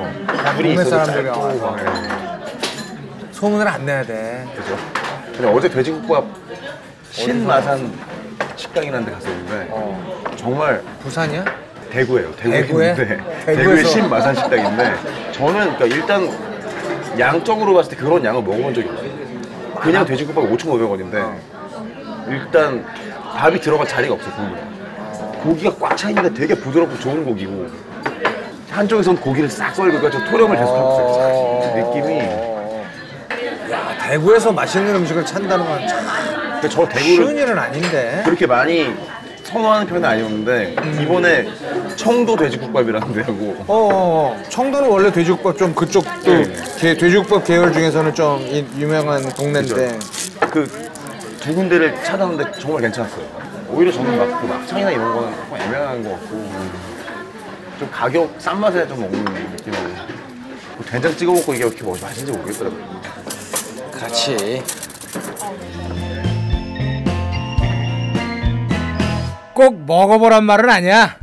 줄이
동네
있어도
사람들이
짧고
와서.
막 예.
소문을 안 내야 돼.
그죠. 근데 어제 돼지국밥 신마산 식당이라는 데 갔었는데
어.
정말
부산이야?
대구예요. 대구에
대구에?
신마산 식당인데 저는 그러니까 일단 양적으로 봤을 때 그런 양을 먹어본 적이 없어요. 그냥 돼지국밥 5,500원인데 일단 밥이 들어갈 자리가 없어요. 국물에. 고기가 꽉 차 있는데 되게 부드럽고 좋은 고기고 한쪽에선 고기를 싹 썰고 저 토렴을 계속 하고 있어요. 그 느낌이.
야 대구에서 맛있는 음식을 찬다는 건참
근데 저 대구를
쉬운 일은 아닌데.
그렇게 많이 선호하는 편은 아니었는데 이번에 청도 돼지국밥이라는 데하고
어, 어, 어. 청도는 원래 돼지국밥 좀 그쪽도
네.
게- 돼지국밥 계열 중에서는 좀 이- 유명한 동네인데
그 두 군데를 찾았는데 정말 괜찮았어요. 오히려 저는 막 그 막창이나 이런 거는 조금 애매한 것 같고 좀 가격 싼 맛에 좀 먹는 느낌으로 뭐 된장 찍어 먹고 이게 이렇게 뭐 맛있는지 모르겠더라고요.
그렇지.
꼭 먹어보란 말은 아니야.